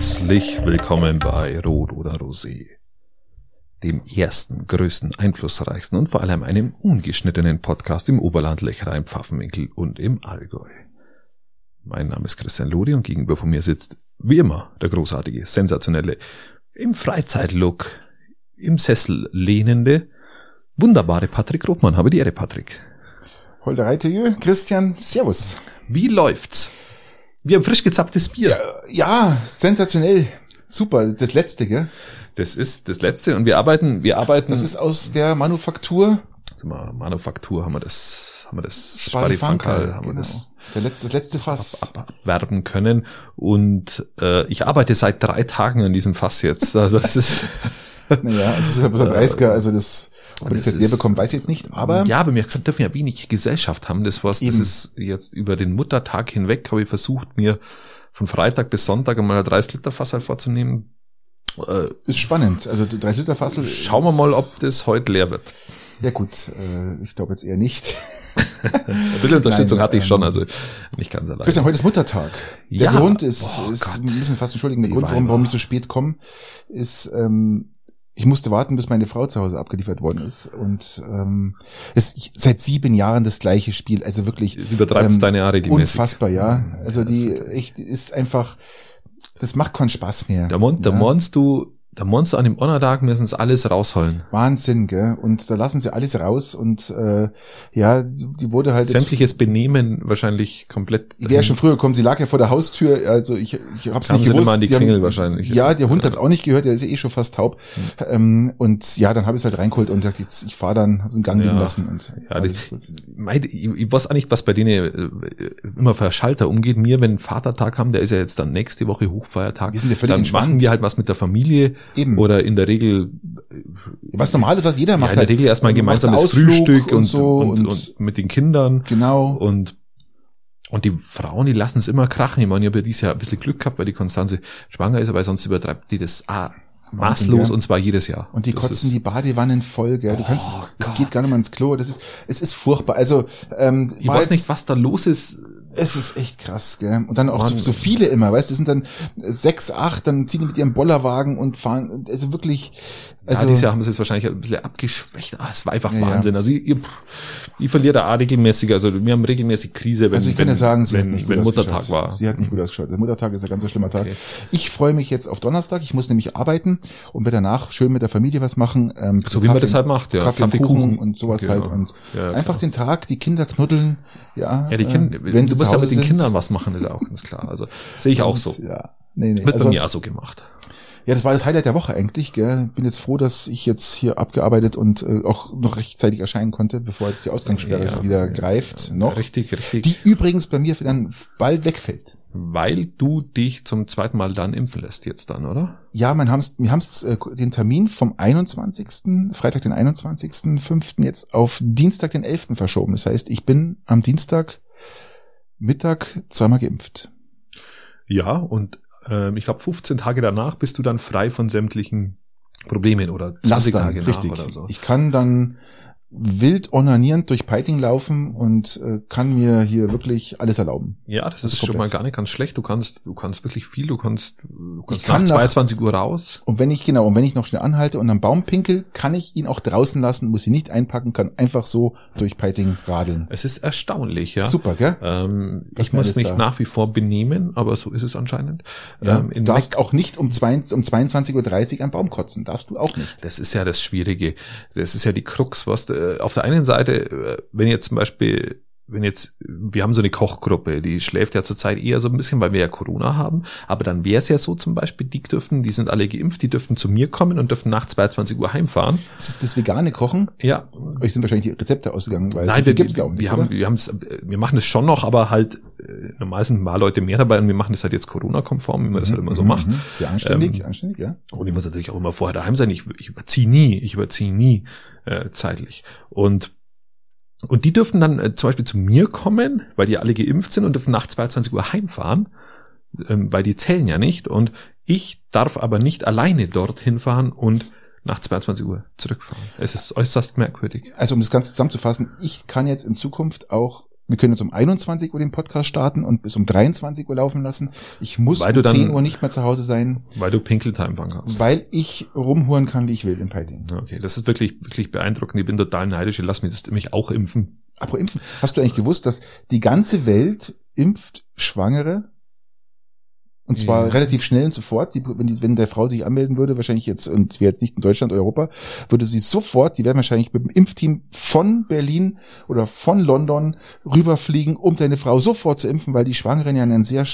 Herzlich willkommen bei Rot oder Rosé, dem ersten, größten, einflussreichsten und vor allem einem ungeschnittenen Podcast im Oberland, Lechrein, Pfaffenwinkel und im Allgäu. Mein Name ist Christian Lodi und gegenüber von mir sitzt, wie immer, der großartige, sensationelle, im Freizeitlook, im Sessel lehnende, wunderbare Patrick Rothmann. Habe die Ehre, Patrick. Holderei Christian, Servus. Wie läuft's? Wir haben frisch gezapptes Bier. Ja, sensationell. Super, das letzte, gell? Das ist das letzte und wir arbeiten, wir arbeiten. Das ist aus der Manufaktur. Sag mal, Manufaktur haben wir das, haben wir das Sparifankal, haben wir genau. das Der letzte, das letzte Fass. ab, abwerben können und äh, ich arbeite seit drei Tagen an diesem Fass jetzt. Also das ist Naja, es ist ja bloß ein 30er, also das, ob ich das leer ist- bekomme, weiß ich jetzt nicht, aber ja, aber wir dürfen ja wenig Gesellschaft haben. Das was, das ist jetzt über den Muttertag hinweg habe ich versucht mir von Freitag bis Sonntag einmal ein 30 Liter Fass halt vorzunehmen. Äh, ist spannend. Also die 3 Liter Fassel. schauen wir mal, ob das heute leer wird. Ja gut, äh, ich glaube jetzt eher nicht. Ein bisschen Unterstützung Nein, hatte ich schon, ähm, also nicht ganz allein. Christian, heute ist Muttertag. Der Ja. Grund ist, Boah, ist Gott. wir müssen fast entschuldigen, der Die Grund, warum, warum ich so spät komme, ist, ähm, ich musste warten, bis meine Frau zu Hause abgeliefert worden ist. Und ähm, es ist seit sieben Jahren das gleiche Spiel. Also wirklich Du übertreibst ähm, deine Jahre regelmäßig. unfassbar, ja. Also die echt ist einfach, das macht keinen Spaß mehr. Da, mon, da ja. monst du, da monst du an dem Honor-Tag müssen sie alles rausholen. Wahnsinn, gell? Und da lassen sie alles raus und äh, ja, die wurde halt Sämtliches Benehmen wahrscheinlich komplett. Die wäre schon früher gekommen, sie lag ja vor der Haustür, also ich, ich hab's Kamen nicht sie gewusst. immer an die Die Klingel wahrscheinlich. Ja, der Hund hat's auch nicht gehört, der ist ja eh schon fast taub. Ähm, und ja, dann habe ich es halt reingeholt und gesagt, jetzt ich fahre dann, habe einen Gang Ja. liegen lassen und Ja, gut. Meid, ich, ich weiß auch nicht, was bei denen äh, immer für Schalter umgeht. Mir, wenn Vatertag haben, der ist ja jetzt dann nächste Woche Hochfeiertag. Wir sind ja völlig dann entspannt. machen wir halt was mit der Familie Eben. oder in der Regel was normal ist, was jeder ja, macht. in der halt. Regel erstmal gemeinsames Frühstück und, so und, und, mit den Kindern genau. und und die Frauen, die lassen es immer krachen. Ich meine, ich habe ja dieses Jahr ein bisschen Glück gehabt, weil die Konstanze schwanger ist, aber sonst übertreibt die das ah, maßlos gell? und zwar jedes Jahr. Und die Das kotzen die Badewannen voll, gell? Du kannst, Oh es Gott. geht gar nicht mehr ins Klo. Das ist, es ist furchtbar. Also, ähm, Ich weiß nicht, was da los ist. Es ist echt krass, gell? Und dann auch so, so viele immer, weißt du, sind dann sechs, acht, dann ziehen die mit ihrem Bollerwagen und fahren, also wirklich, also, ja, dieses Jahr haben sie es wahrscheinlich ein bisschen abgeschwächt. Ah, es war einfach Ja. Wahnsinn. Also ich, ich, ich verliere da regelmäßig, also wir haben regelmäßig Krise, wenn, also ich kann wenn, ja sagen, sie wenn, hat nicht wenn Muttertag war. Sie hat nicht gut ausgeschaut. Der Muttertag ist ein ganz so schlimmer Tag. Okay. Ich freue mich jetzt auf Donnerstag. Ich muss nämlich arbeiten und werde danach schön mit der Familie was machen. Ähm, So wie man das halt macht, ja. Kaffee, Kaffee, Kuchen Kuchen. und sowas Genau. halt. Und Ja, einfach den Tag, die Kinder knuddeln. Ja, Ja, die Kinder, äh, wenn sie musst ja mit den sind. Kindern was machen, ist ja auch ganz klar. Also sehe ich auch so. Ja, nee, nee. Wird Also bei mir auch so gemacht. Ja, das war das Highlight der Woche eigentlich. Gell? Bin jetzt froh, dass ich jetzt hier abgearbeitet und äh, auch noch rechtzeitig erscheinen konnte, bevor jetzt die Ausgangssperre Ja, wieder ja, greift. Noch. Richtig, richtig. Die übrigens bei mir dann bald wegfällt. Weil du dich zum zweiten Mal dann impfen lässt jetzt dann, oder? Ja, man haben's, wir haben äh, den Termin vom 21., Freitag den 21.05. jetzt auf Dienstag den 11. verschoben. Das heißt, ich bin am Dienstag Mittag zweimal geimpft. Ja, und ähm, ich glaube 15 Tage danach bist du dann frei von sämtlichen Problemen oder 20 Lastern, Tage nach richtig. oder so. Ich kann dann wild onanierend durch Peiting laufen und äh, kann mir hier wirklich alles erlauben. Ja, das, Das ist ist schon mal gar nicht ganz schlecht. Du kannst, du kannst wirklich viel. Du kannst, du kannst Ich kann nach nach- 22 Uhr raus. Und wenn ich, genau, und wenn ich noch schnell anhalte und am Baum pinkel, kann ich ihn auch draußen lassen, muss ihn nicht einpacken, kann einfach so durch Peiting radeln. Es ist erstaunlich, ja. Super, gell? Ähm, ich muss mich da. nach wie vor benehmen, aber so ist es anscheinend. Ja, Ähm, du darfst auch nicht um, zwei, um 22.30 Uhr am Baum kotzen, darfst du auch nicht. Das ist ja das Schwierige. Das ist ja die Krux, was äh, auf der einen Seite, äh, wenn jetzt zum Beispiel, wenn jetzt, wir haben so eine Kochgruppe, die schläft ja zurzeit eher so ein bisschen, weil wir ja Corona haben, aber dann wäre es ja so zum Beispiel, die dürften, die sind alle geimpft, die dürften zu mir kommen und dürften nach 22 Uhr heimfahren. Das ist das vegane Kochen. Ja, Euch sind wahrscheinlich die Rezepte ausgegangen, weil so Nein, viel wir, gibt's da auch nicht, wir oder? haben, wir haben's, wir machen das schon noch, aber halt, äh, normal sind mal Leute mehr dabei und wir machen das halt jetzt Corona-konform, wie man das halt immer so Mhm, macht. mhm. Sehr anständig, Ähm, anständig, ja. Und ich muss natürlich auch immer vorher daheim sein. Ich, ich überziehe nie, ich überziehe nie äh, zeitlich. Und und die dürfen dann äh, zum Beispiel zu mir kommen, weil die alle geimpft sind und dürfen nach 22 Uhr heimfahren, ähm, weil die zählen ja nicht. Und ich darf aber nicht alleine dorthin fahren und nach 22 Uhr zurückfahren. Es ist äußerst merkwürdig. Also um das Ganze zusammenzufassen, ich kann jetzt in Zukunft auch, wir können jetzt um 21 Uhr den Podcast starten und bis um 23 Uhr laufen lassen. Ich muss Weil um dann- 10 Uhr nicht mehr zu Hause sein, Weil du Pinkeltime fahren kannst. weil ich rumhuren kann, wie ich will in Peiting. Okay, das ist wirklich, wirklich beeindruckend. Ich bin total neidisch. Ich lass mich das mich auch impfen. Apropos Impfen, hast du eigentlich gewusst, dass die ganze Welt impft Schwangere? Und zwar Ja. relativ schnell und sofort. Die, wenn, die, wenn der Frau sich anmelden würde, wahrscheinlich jetzt, und wir jetzt nicht in Deutschland, Europa, würde sie sofort, die werden wahrscheinlich mit dem Impfteam von Berlin oder von London rüberfliegen, um deine Frau sofort zu impfen, weil die Schwangeren ja einen sehr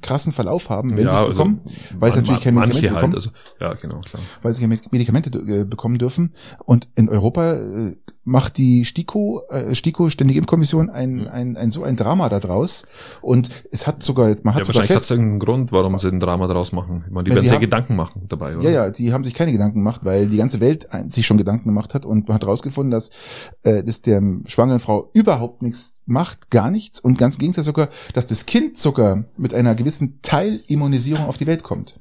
krassen Verlauf haben, wenn sie es bekommen, weil sie natürlich kein manche Medikament bekommen. halt, also, ja, genau, klar. weil sie keine Medikamente äh, bekommen dürfen. Und in Europa äh, macht die STIKO, äh, STIKO, Ständige Impfkommission, ein, ein, ein so ein Drama da draus. Und es hat sogar, man hat Ja, sogar wahrscheinlich hat es irgendeinen Grund, warum sie ein Drama draus machen. Ich meine, die Ja, werden sich haben- Gedanken machen dabei, oder? ja, ja, die haben sich keine Gedanken gemacht, weil die ganze Welt sich schon Gedanken gemacht hat und man hat herausgefunden, dass äh, das der schwangeren Frau überhaupt nichts macht, gar nichts und ganz im Gegenteil sogar, dass das Kind sogar mit einer gewissen Teilimmunisierung auf die Welt kommt.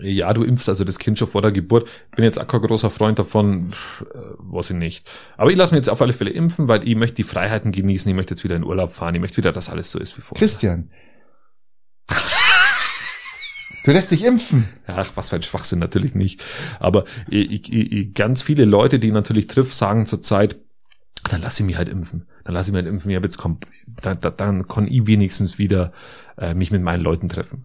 Ja, du impfst also das Kind schon vor der Geburt. Bin jetzt auch kein großer Freund davon, äh, weiß ich nicht. Aber ich lasse mich jetzt auf alle Fälle impfen, weil ich möchte die Freiheiten genießen. Ich möchte jetzt wieder in Urlaub fahren. Ich möchte wieder, dass alles so ist wie vorher. Christian. Du lässt dich impfen. Ach, was für ein Schwachsinn, natürlich nicht. Aber ich, ich, ich, ganz viele Leute, die ich natürlich triff, sagen zurzeit, dann lass ich mich halt impfen. Dann lass ich mich halt impfen. Ja, jetzt kommt, dann, dann, dann kann ich wenigstens wieder äh, mich mit meinen Leuten treffen.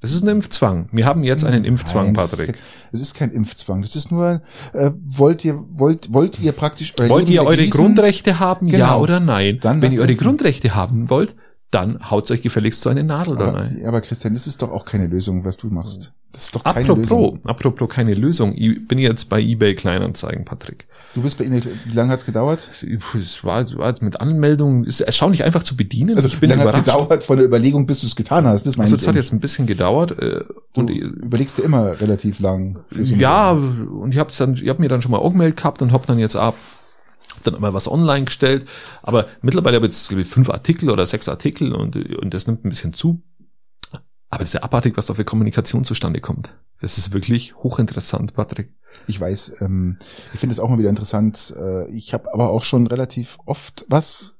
Das ist ein Impfzwang. Wir haben jetzt einen Impfzwang, Nein, das ist Patrick. kein- Es ist kein Impfzwang. Das ist nur, äh, wollt ihr, wollt, wollt ihr praktisch euer Wollt ihr eure genießen? Grundrechte haben? Ja Genau. oder nein? Dann Wenn ihr eure. Grundrechte haben wollt, dann haut euch gefälligst so eine Nadel da Aber, rein. aber Christian, das ist doch auch keine Lösung, was du machst. Das ist doch keine Lösung. Apropos, apropos keine Lösung. Ich bin jetzt bei eBay Kleinanzeigen, Patrick. Du bist bei Ihnen, wie lange hat's gedauert? Es war, es war jetzt mit Anmeldung, ist erstaunlich einfach zu bedienen. Also, ich wie bin lange hat's überrascht. gedauert von der Überlegung, bis du es getan hast? Das meine Also es hat jetzt ein bisschen gedauert äh, Du und überlegst dir immer relativ lang. so ja Sache. und ich habe dann, ich habe mir dann schon mal angemeldet gehabt und habe dann jetzt ab dann mal was online gestellt. Aber mittlerweile habe ich jetzt ich, fünf Artikel oder sechs Artikel und und das nimmt ein bisschen zu. Aber es ist ja abartig, was da für Kommunikation zustande kommt. Das ist wirklich hochinteressant, Patrick. Ich weiß, ähm, ich finde es auch mal wieder interessant. Äh, ich habe aber auch schon relativ oft was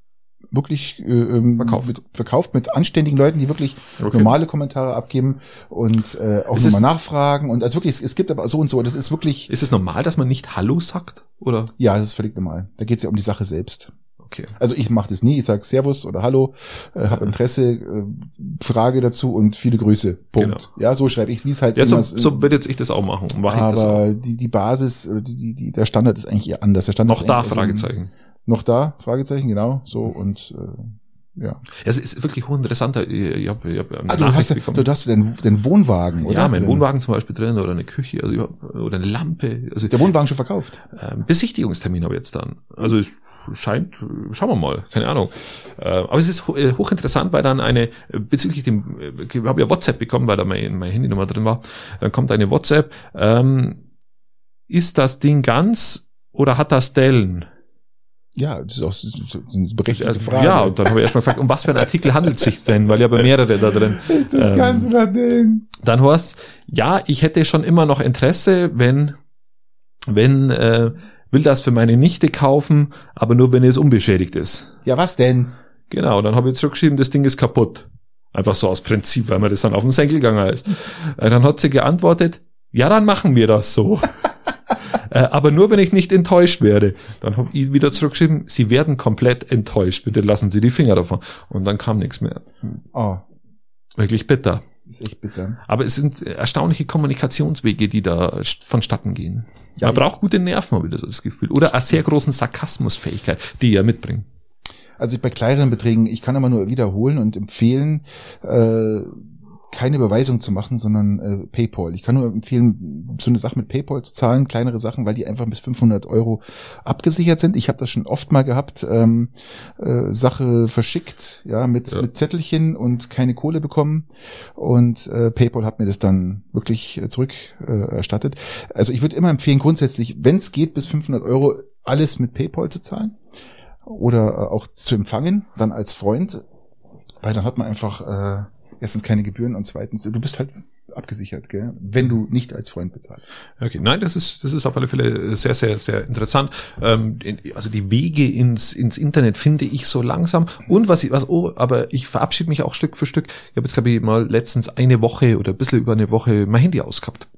wirklich äh, ähm, Verkauft. Mit, verkauft mit anständigen Leuten, die wirklich Okay. normale Kommentare abgeben und äh, auch nochmal nachfragen. Und also wirklich, es, es gibt aber so und so. Das ist wirklich, Ist es normal, dass man nicht Hallo sagt? Oder? ja, das ist völlig normal. Da geht es ja um die Sache selbst. Okay. Also ich mache das nie. Ich sage Servus oder Hallo, äh, habe Interesse, äh, Frage dazu und viele Grüße. Punkt. Ja, so schreibe ich, wie es halt Ja, so, so würde jetzt ich das auch machen. Mache ich das auch. aber die, die Basis oder die, die, die, der Standard ist eigentlich eher anders. Der Standard Noch ist da, eher so Fragezeichen. Noch da, Fragezeichen, genau. So und äh, ja. Es ist wirklich hochinteressant. Ich, ich habe ich hab eine Ah, du hast, bekommen. du hast den, den Wohnwagen, oder? ja, mein. Wohnwagen zum Beispiel drin oder eine Küche also, ich hab- oder eine Lampe. Also Der Wohnwagen schon verkauft. ähm, Besichtigungstermin habe ich jetzt dann. Also es scheint, schauen wir mal, keine Ahnung. Äh, aber es ist ho äh, hochinteressant, weil dann eine, äh, bezüglich dem, ich habe ja WhatsApp bekommen, weil da meine, meine Handynummer drin war. Dann kommt eine WhatsApp. Ähm, ist das Ding ganz oder hat das Dellen? Ja, das ist auch eine berechtigte Also, Frage. Ja, und dann habe ich erstmal gefragt, um was für einen Artikel handelt es sich denn? Weil ich habe mehrere da drin. ist das ähm, Ganze nach denen? Dann Horst, ja, ich hätte schon immer noch Interesse, wenn, wenn, äh, will das für meine Nichte kaufen, aber nur wenn es unbeschädigt ist. Ja, was denn? Genau, dann habe ich zurückgeschrieben, das Ding ist kaputt. Einfach so aus Prinzip, weil mir das dann auf den Senkel gegangen ist. Äh, Dann hat sie geantwortet, ja, dann machen wir das so. Äh, aber nur, wenn ich nicht enttäuscht werde. Dann habe ich wieder zurückgeschrieben, Sie werden komplett enttäuscht. Bitte lassen Sie die Finger davon. Und dann kam nichts mehr. Oh, Wirklich bitter. Ist echt bitter. Aber es sind erstaunliche Kommunikationswege, die da st- vonstatten gehen. Ja, Man ich- braucht gute Nerven, habe ich das, das Gefühl. Oder eine sehr großen Sarkasmusfähigkeit, die er mitbringt. Also bei kleineren Beträgen, ich kann aber nur wiederholen und empfehlen, äh, keine Überweisung zu machen, sondern äh, PayPal. Ich kann nur empfehlen, so eine Sache mit PayPal zu zahlen, kleinere Sachen, weil die einfach bis 500 Euro abgesichert sind. Ich habe das schon oft mal gehabt, ähm, äh, Sache verschickt, ja, mit, Ja. mit Zettelchen und keine Kohle bekommen. Und äh, PayPal hat mir das dann wirklich äh, zurück äh, erstattet. Also ich würde immer empfehlen, grundsätzlich, wenn es geht, bis 500 Euro alles mit PayPal zu zahlen oder äh, auch zu empfangen, dann als Freund, weil dann hat man einfach äh, erstens keine Gebühren und zweitens, du bist halt abgesichert, gell? wenn du nicht als Freund bezahlst. Okay, nein, das ist das ist auf alle Fälle sehr sehr sehr interessant. Ähm, also die Wege ins ins Internet finde ich so langsam und was ich was oh, aber ich verabschiede mich auch Stück für Stück. Ich habe jetzt glaube ich mal letztens eine Woche oder ein bisschen über eine Woche mein Handy ausgehabt.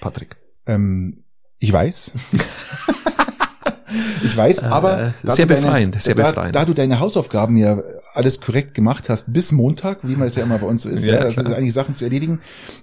Patrick. Ähm, ich weiß. ich weiß, aber äh, sehr befreiend, deine, sehr befreiend. Da, da du deine Hausaufgaben ja alles korrekt gemacht hast bis Montag, wie man es ja immer bei uns so ist, ja, ja das sind eigentlich Sachen zu erledigen.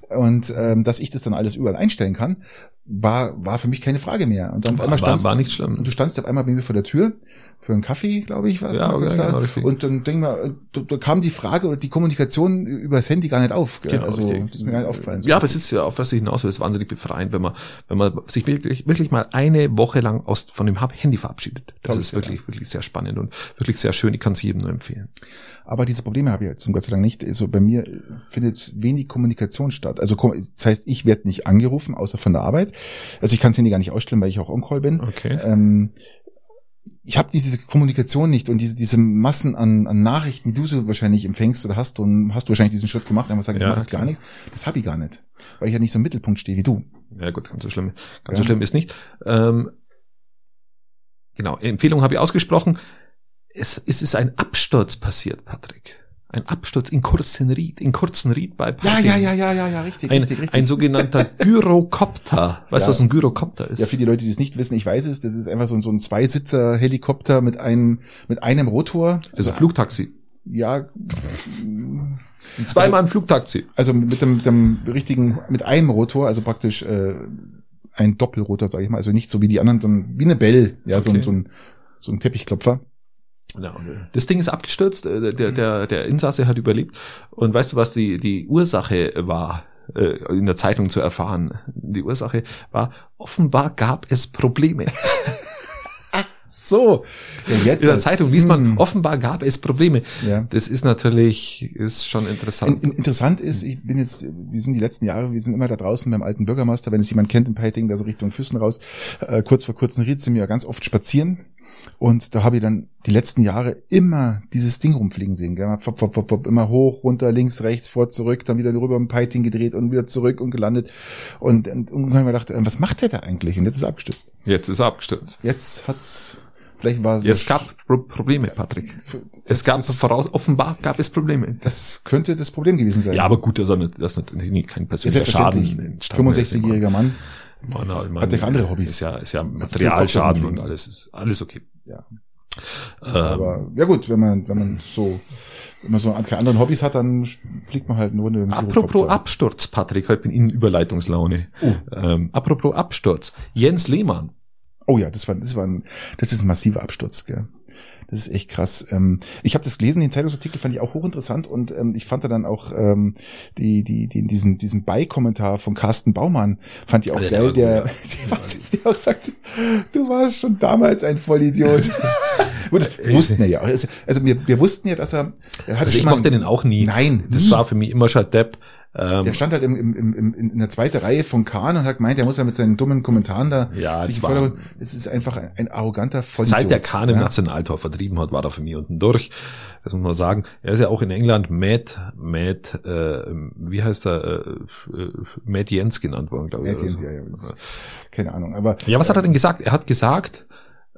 Und ähm, dass ich das dann alles überall einstellen kann, war war für mich keine Frage mehr. Und dann war, einmal standst, war, war nicht schlimm. Und du standst auf einmal bei mir vor der Tür für einen Kaffee, glaube ich, was ja, okay, da. Genau, und dann denk mal, da, da kam die Frage oder die Kommunikation über das Handy gar nicht auf. Gell? Genau, also richtig. das ist mir gar nicht aufgefallen. Ja, aber es ist ja auf was ich hinaus will, es ist wahnsinnig befreiend, wenn man wenn man sich wirklich wirklich mal eine Woche lang aus von dem Handy verabschiedet. Das ist wirklich ja. wirklich sehr spannend und wirklich sehr schön. Ich kann es jedem nur empfehlen. Aber diese Probleme habe ich jetzt zum Gott sei Dank nicht. Also bei mir findet wenig Kommunikation statt. Also das heißt, ich werde nicht angerufen, außer von der Arbeit. Also ich kann das Handy gar nicht ausstellen, weil ich auch on-call bin. Okay. Ähm, ich habe diese Kommunikation nicht und diese, diese Massen an, an Nachrichten, die du so wahrscheinlich empfängst oder hast und hast du wahrscheinlich diesen Schritt gemacht, einfach sagen, ja, ich mache gar nichts. Das habe ich gar nicht, weil ich ja nicht so im Mittelpunkt stehe wie du. Ja gut, ganz so schlimm, ganz ja. so schlimm ist nicht. Ähm, genau, Empfehlung habe ich ausgesprochen. Es, es ist ein Absturz passiert, Patrick ein Absturz in Kurzenried, in Kurzenried bei Parting. Ja, ja, ja, ja, ja, ja, richtig, ein, richtig, richtig. Ein sogenannter Gyrokopter. Weißt du, ja. was ein Gyrokopter ist? Ja, für die Leute, die es nicht wissen, ich weiß es, das ist einfach so, so ein Zweisitzer-Helikopter mit einem, mit einem Rotor. Das ist ein Flugtaxi. Ja. Zweimal ein Flugtaxi. Also mit dem, mit dem richtigen, mit einem Rotor, also praktisch äh, ein Doppelrotor, sage ich mal. Also nicht so wie die anderen, sondern wie eine Bell, ja, okay. so, ein, so, ein, so ein Teppichklopfer. Ja, das Ding ist abgestürzt, äh, der, der, der Insasse hat überlebt. Und weißt du, was die, die Ursache war, äh, in der Zeitung zu erfahren? Die Ursache war, offenbar gab es Probleme. so. Ja, jetzt in der Zeitung liest man, hm. offenbar gab es Probleme. Ja. Das ist natürlich, ist schon interessant. In, interessant ist, ich bin jetzt, wir sind die letzten Jahre, wir sind immer da draußen beim alten Bürgermeister, wenn es jemand kennt im Peiting, da so Richtung Füssen raus, äh, kurz vor kurzem Ried sind wir ja ganz oft spazieren und da habe ich dann die letzten Jahre immer dieses Ding rumfliegen sehen. Gell? Fop, fop, fop, fop, immer hoch, runter, links, rechts, vor, zurück, dann wieder rüber im Piting gedreht und wieder zurück und gelandet. Und, und, und dann habe ich gedacht, äh, was macht der da eigentlich? Und jetzt ist er abgestürzt. Jetzt ist er abgestürzt. Jetzt hat's Vielleicht war es. es gab Probleme, Patrick. Das, es gab das, voraus, offenbar gab es Probleme. Das könnte das Problem gewesen sein. Ja, aber gut, das ist, das ist natürlich kein persönlicher Schaden. 65-jähriger Mann. Man, man, hat ja andere Hobbys. Ist ja, ist ja Materialschaden und alles ist alles okay. Ja. Ähm, Aber ja gut, wenn man wenn man so wenn man so keine anderen Hobbys hat, dann fliegt man halt nur eine Apropos Absturz, Patrick, heute bin ich in Überleitungslaune. Oh. Ähm, apropos Absturz, Jens Lehmann. Oh ja, das war das war ein, das ist ein massiver Absturz, gell? Das ist echt krass. Ähm, ich habe das gelesen, den Zeitungsartikel fand ich auch hochinteressant und ähm, ich fand da dann auch ähm, die, die, die, diesen, diesen Beikommentar von Carsten Baumann fand ich auch also geil, der, der, der, der auch sagt, du warst schon damals ein Vollidiot. Und wussten wir ja. Also, also wir, wir wussten ja, dass er, er hatte also ich mochte den auch nie. Nein, das nie. war für mich immer schon Depp. Ähm, der stand halt im, im, im, in der zweiten Reihe von Kahn und hat gemeint, er muss ja mit seinen dummen Kommentaren da ja, sich war, Es ist einfach ein, ein arroganter Vollidiot. Seit der Kahn im ja. Nationaltor vertrieben hat, war er für mich unten durch. Das muss man sagen. Er ist ja auch in England Matt, Matt, äh, wie heißt er, äh, äh Matt Jens genannt worden, glaube ich. Matt Jens, so. ja, ja. Keine Ahnung. Aber ja, was hat er denn gesagt? Er hat gesagt,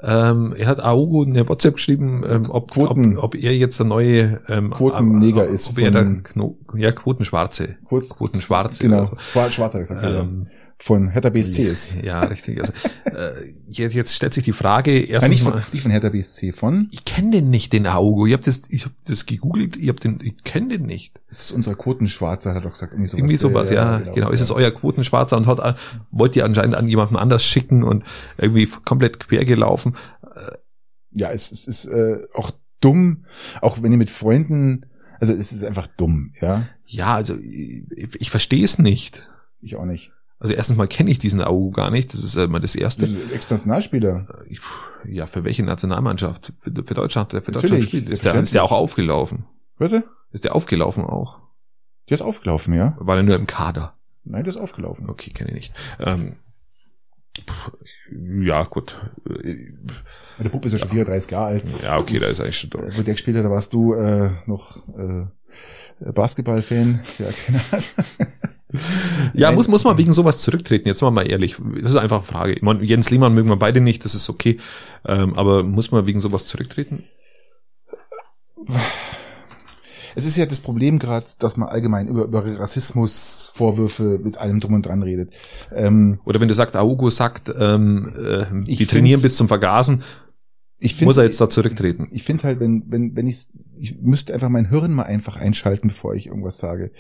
ähm, er hat Augo eine WhatsApp geschrieben, ähm, ob, Quoten, ob, ob er jetzt der neue ähm, Quotenneger ist. Ob er der Kno ja, Quotenschwarze. Quotenschwarze. Genau, Schwarz hat er gesagt. Ähm, von Hertha BSC ist. Ja, richtig. Also, äh, jetzt, jetzt stellt sich die Frage, erstens nicht, von, nicht von Hertha BSC, von? Ich kenne den nicht, den Augo. Ich habe das, ich hab das gegoogelt, ich hab den, ich kenne den nicht. Das ist unser Quotenschwarzer, hat er doch gesagt. Irgendwie sowas, irgendwie sowas ja, ja, genau. genau. Ist es euer Quotenschwarzer und hat, äh, wollt ihr anscheinend an jemanden anders schicken und irgendwie komplett quer gelaufen. Ja, es, es ist äh, auch dumm, auch wenn ihr mit Freunden, also es ist einfach dumm, ja. Ja, also ich, ich verstehe es nicht. Ich auch nicht. Also erstens mal kenne ich diesen AU gar nicht. Das ist äh, mal das erste. Ex-Nationalspieler. Ja, für welche Nationalmannschaft? Für, für Deutschland, für Natürlich, Deutschland spielt. Ist der, ist der auch aufgelaufen? Bitte? Ist der aufgelaufen auch? Der ist aufgelaufen, ja. War der nur im Kader? Nein, der ist aufgelaufen. Okay, kenne ich nicht. Ähm, ja, gut. Der Bub ist ja schon 34 Jahre alt. Ja, okay, da ist eigentlich schon durch. Wo der gespielt hat, da warst du äh, noch äh, Basketball-Fan. Ja, keine Ahnung. Ja, muss, muss man wegen sowas zurücktreten. Jetzt mal mal ehrlich. Das ist einfach eine Frage. Ich meine, Jens Lehmann mögen wir beide nicht, das ist okay. Ähm, aber muss man wegen sowas zurücktreten? Es ist ja das Problem gerade, dass man allgemein über, über Rassismusvorwürfe mit allem drum und dran redet. Ähm, Oder wenn du sagst, Augo sagt, ähm, äh, Ich wir trainieren bis zum Vergasen, ich find, muss er jetzt da zurücktreten? Ich finde halt, wenn, wenn, wenn ich, ich müsste einfach mein Hirn mal einfach einschalten, bevor ich irgendwas sage.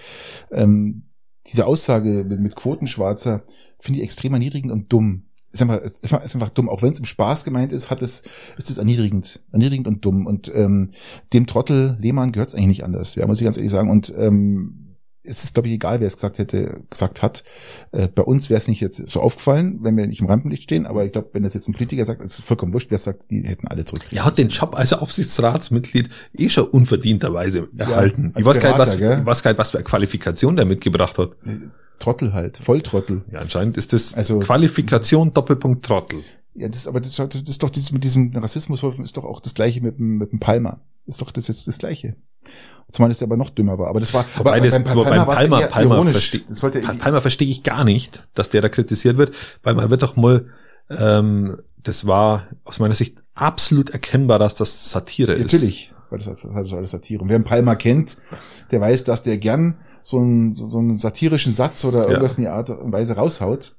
Ähm, diese Aussage mit, mit Quotenschwarzer finde ich extrem erniedrigend und dumm. Ist einfach, ist einfach, dumm. Auch wenn es im Spaß gemeint ist, hat es, ist es erniedrigend, erniedrigend und dumm. Und ähm, dem Trottel Lehmann gehört es eigentlich nicht anders. Ja, muss ich ganz ehrlich sagen. Und ähm, es ist, glaube ich, egal, wer es gesagt hätte, gesagt hat. Äh, bei uns wäre es nicht jetzt so aufgefallen, wenn wir nicht im Rampenlicht stehen. Aber ich glaube, wenn das jetzt ein Politiker sagt, ist es vollkommen wurscht, wer sagt, die hätten alle zurücktreten. Er hat den Job als Aufsichtsratsmitglied eh schon unverdienterweise erhalten. als ich weiß gar nicht, was, Berater, ich weiß gar nicht, was für eine Qualifikation der mitgebracht hat. Trottel halt, Volltrottel. Ja, anscheinend ist das Also- Qualifikation Doppelpunkt Trottel. Ja, das, aber das, das ist doch dieses mit diesem Rassismusvorwurf ist doch auch das gleiche mit dem, mit dem Palmer. Ist doch das jetzt das gleiche. Zumal es aber noch dümmer war. Aber das war, Wobei aber das, beim beim Palmer, eher Palmer, ironisch. verstehe Palmer verstehe ich gar nicht, dass der da kritisiert wird, weil man wird doch mal, ähm, das war aus meiner Sicht absolut erkennbar, dass das Satire ist. natürlich, weil das, das ist alles Satire. Und wer einen Palmer kennt, der weiß, dass der gern so einen, so, so einen satirischen Satz oder irgendwas in die Art und Weise raushaut.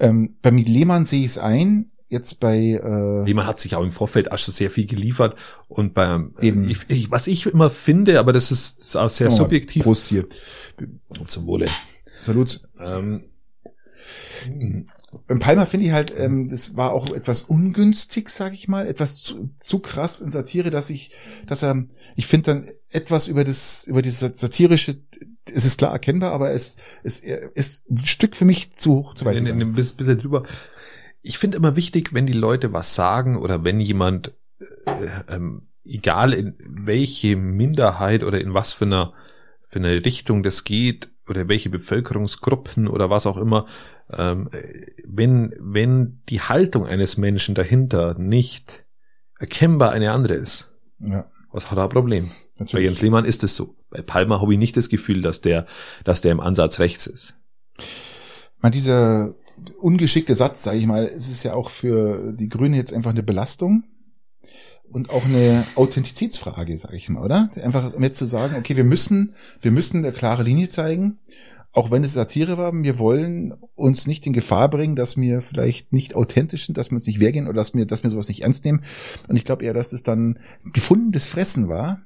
Ähm, bei Lehmann sehe ich es ein, jetzt bei äh, Jemand hat sich auch im Vorfeld auch schon sehr viel geliefert und beim, Eben. ich, ich, was ich immer finde, aber das ist auch sehr subjektiv. Prost hier. Zum Wohle. Salut. Ähm, Beim Palmer finde ich halt, ähm, das war auch etwas ungünstig, sag ich mal, etwas zu, zu krass in Satire, dass ich, dass er, ich finde dann etwas über das, über dieses satirische, es ist klar erkennbar, aber es, es ist ein Stück für mich zu hoch, zu weit. ein, bisschen drüber. Ich finde immer wichtig, wenn die Leute was sagen oder wenn jemand, äh, ähm, egal in welche Minderheit oder in was für einer, für eine Richtung das geht oder welche Bevölkerungsgruppen oder was auch immer, ähm, äh, wenn, wenn die Haltung eines Menschen dahinter nicht erkennbar eine andere ist, Ja, was hat er ein Problem? Bei natürlich. Jens Lehmann ist es so. Bei Palmer habe ich nicht das Gefühl, dass der, dass der im Ansatz rechts ist. Man, dieser ungeschickte Satz, sage ich mal, es ist ja auch für die Grünen jetzt einfach eine Belastung und auch eine Authentizitätsfrage, sage ich mal, oder? Einfach um jetzt zu sagen, okay, wir müssen, wir müssen eine klare Linie zeigen, auch wenn es Satire war, wir wollen uns nicht in Gefahr bringen, dass wir vielleicht nicht authentisch sind, dass wir uns nicht wehrgehen oder dass wir, dass wir sowas nicht ernst nehmen. Und ich glaube eher, dass das dann gefundenes Fressen war,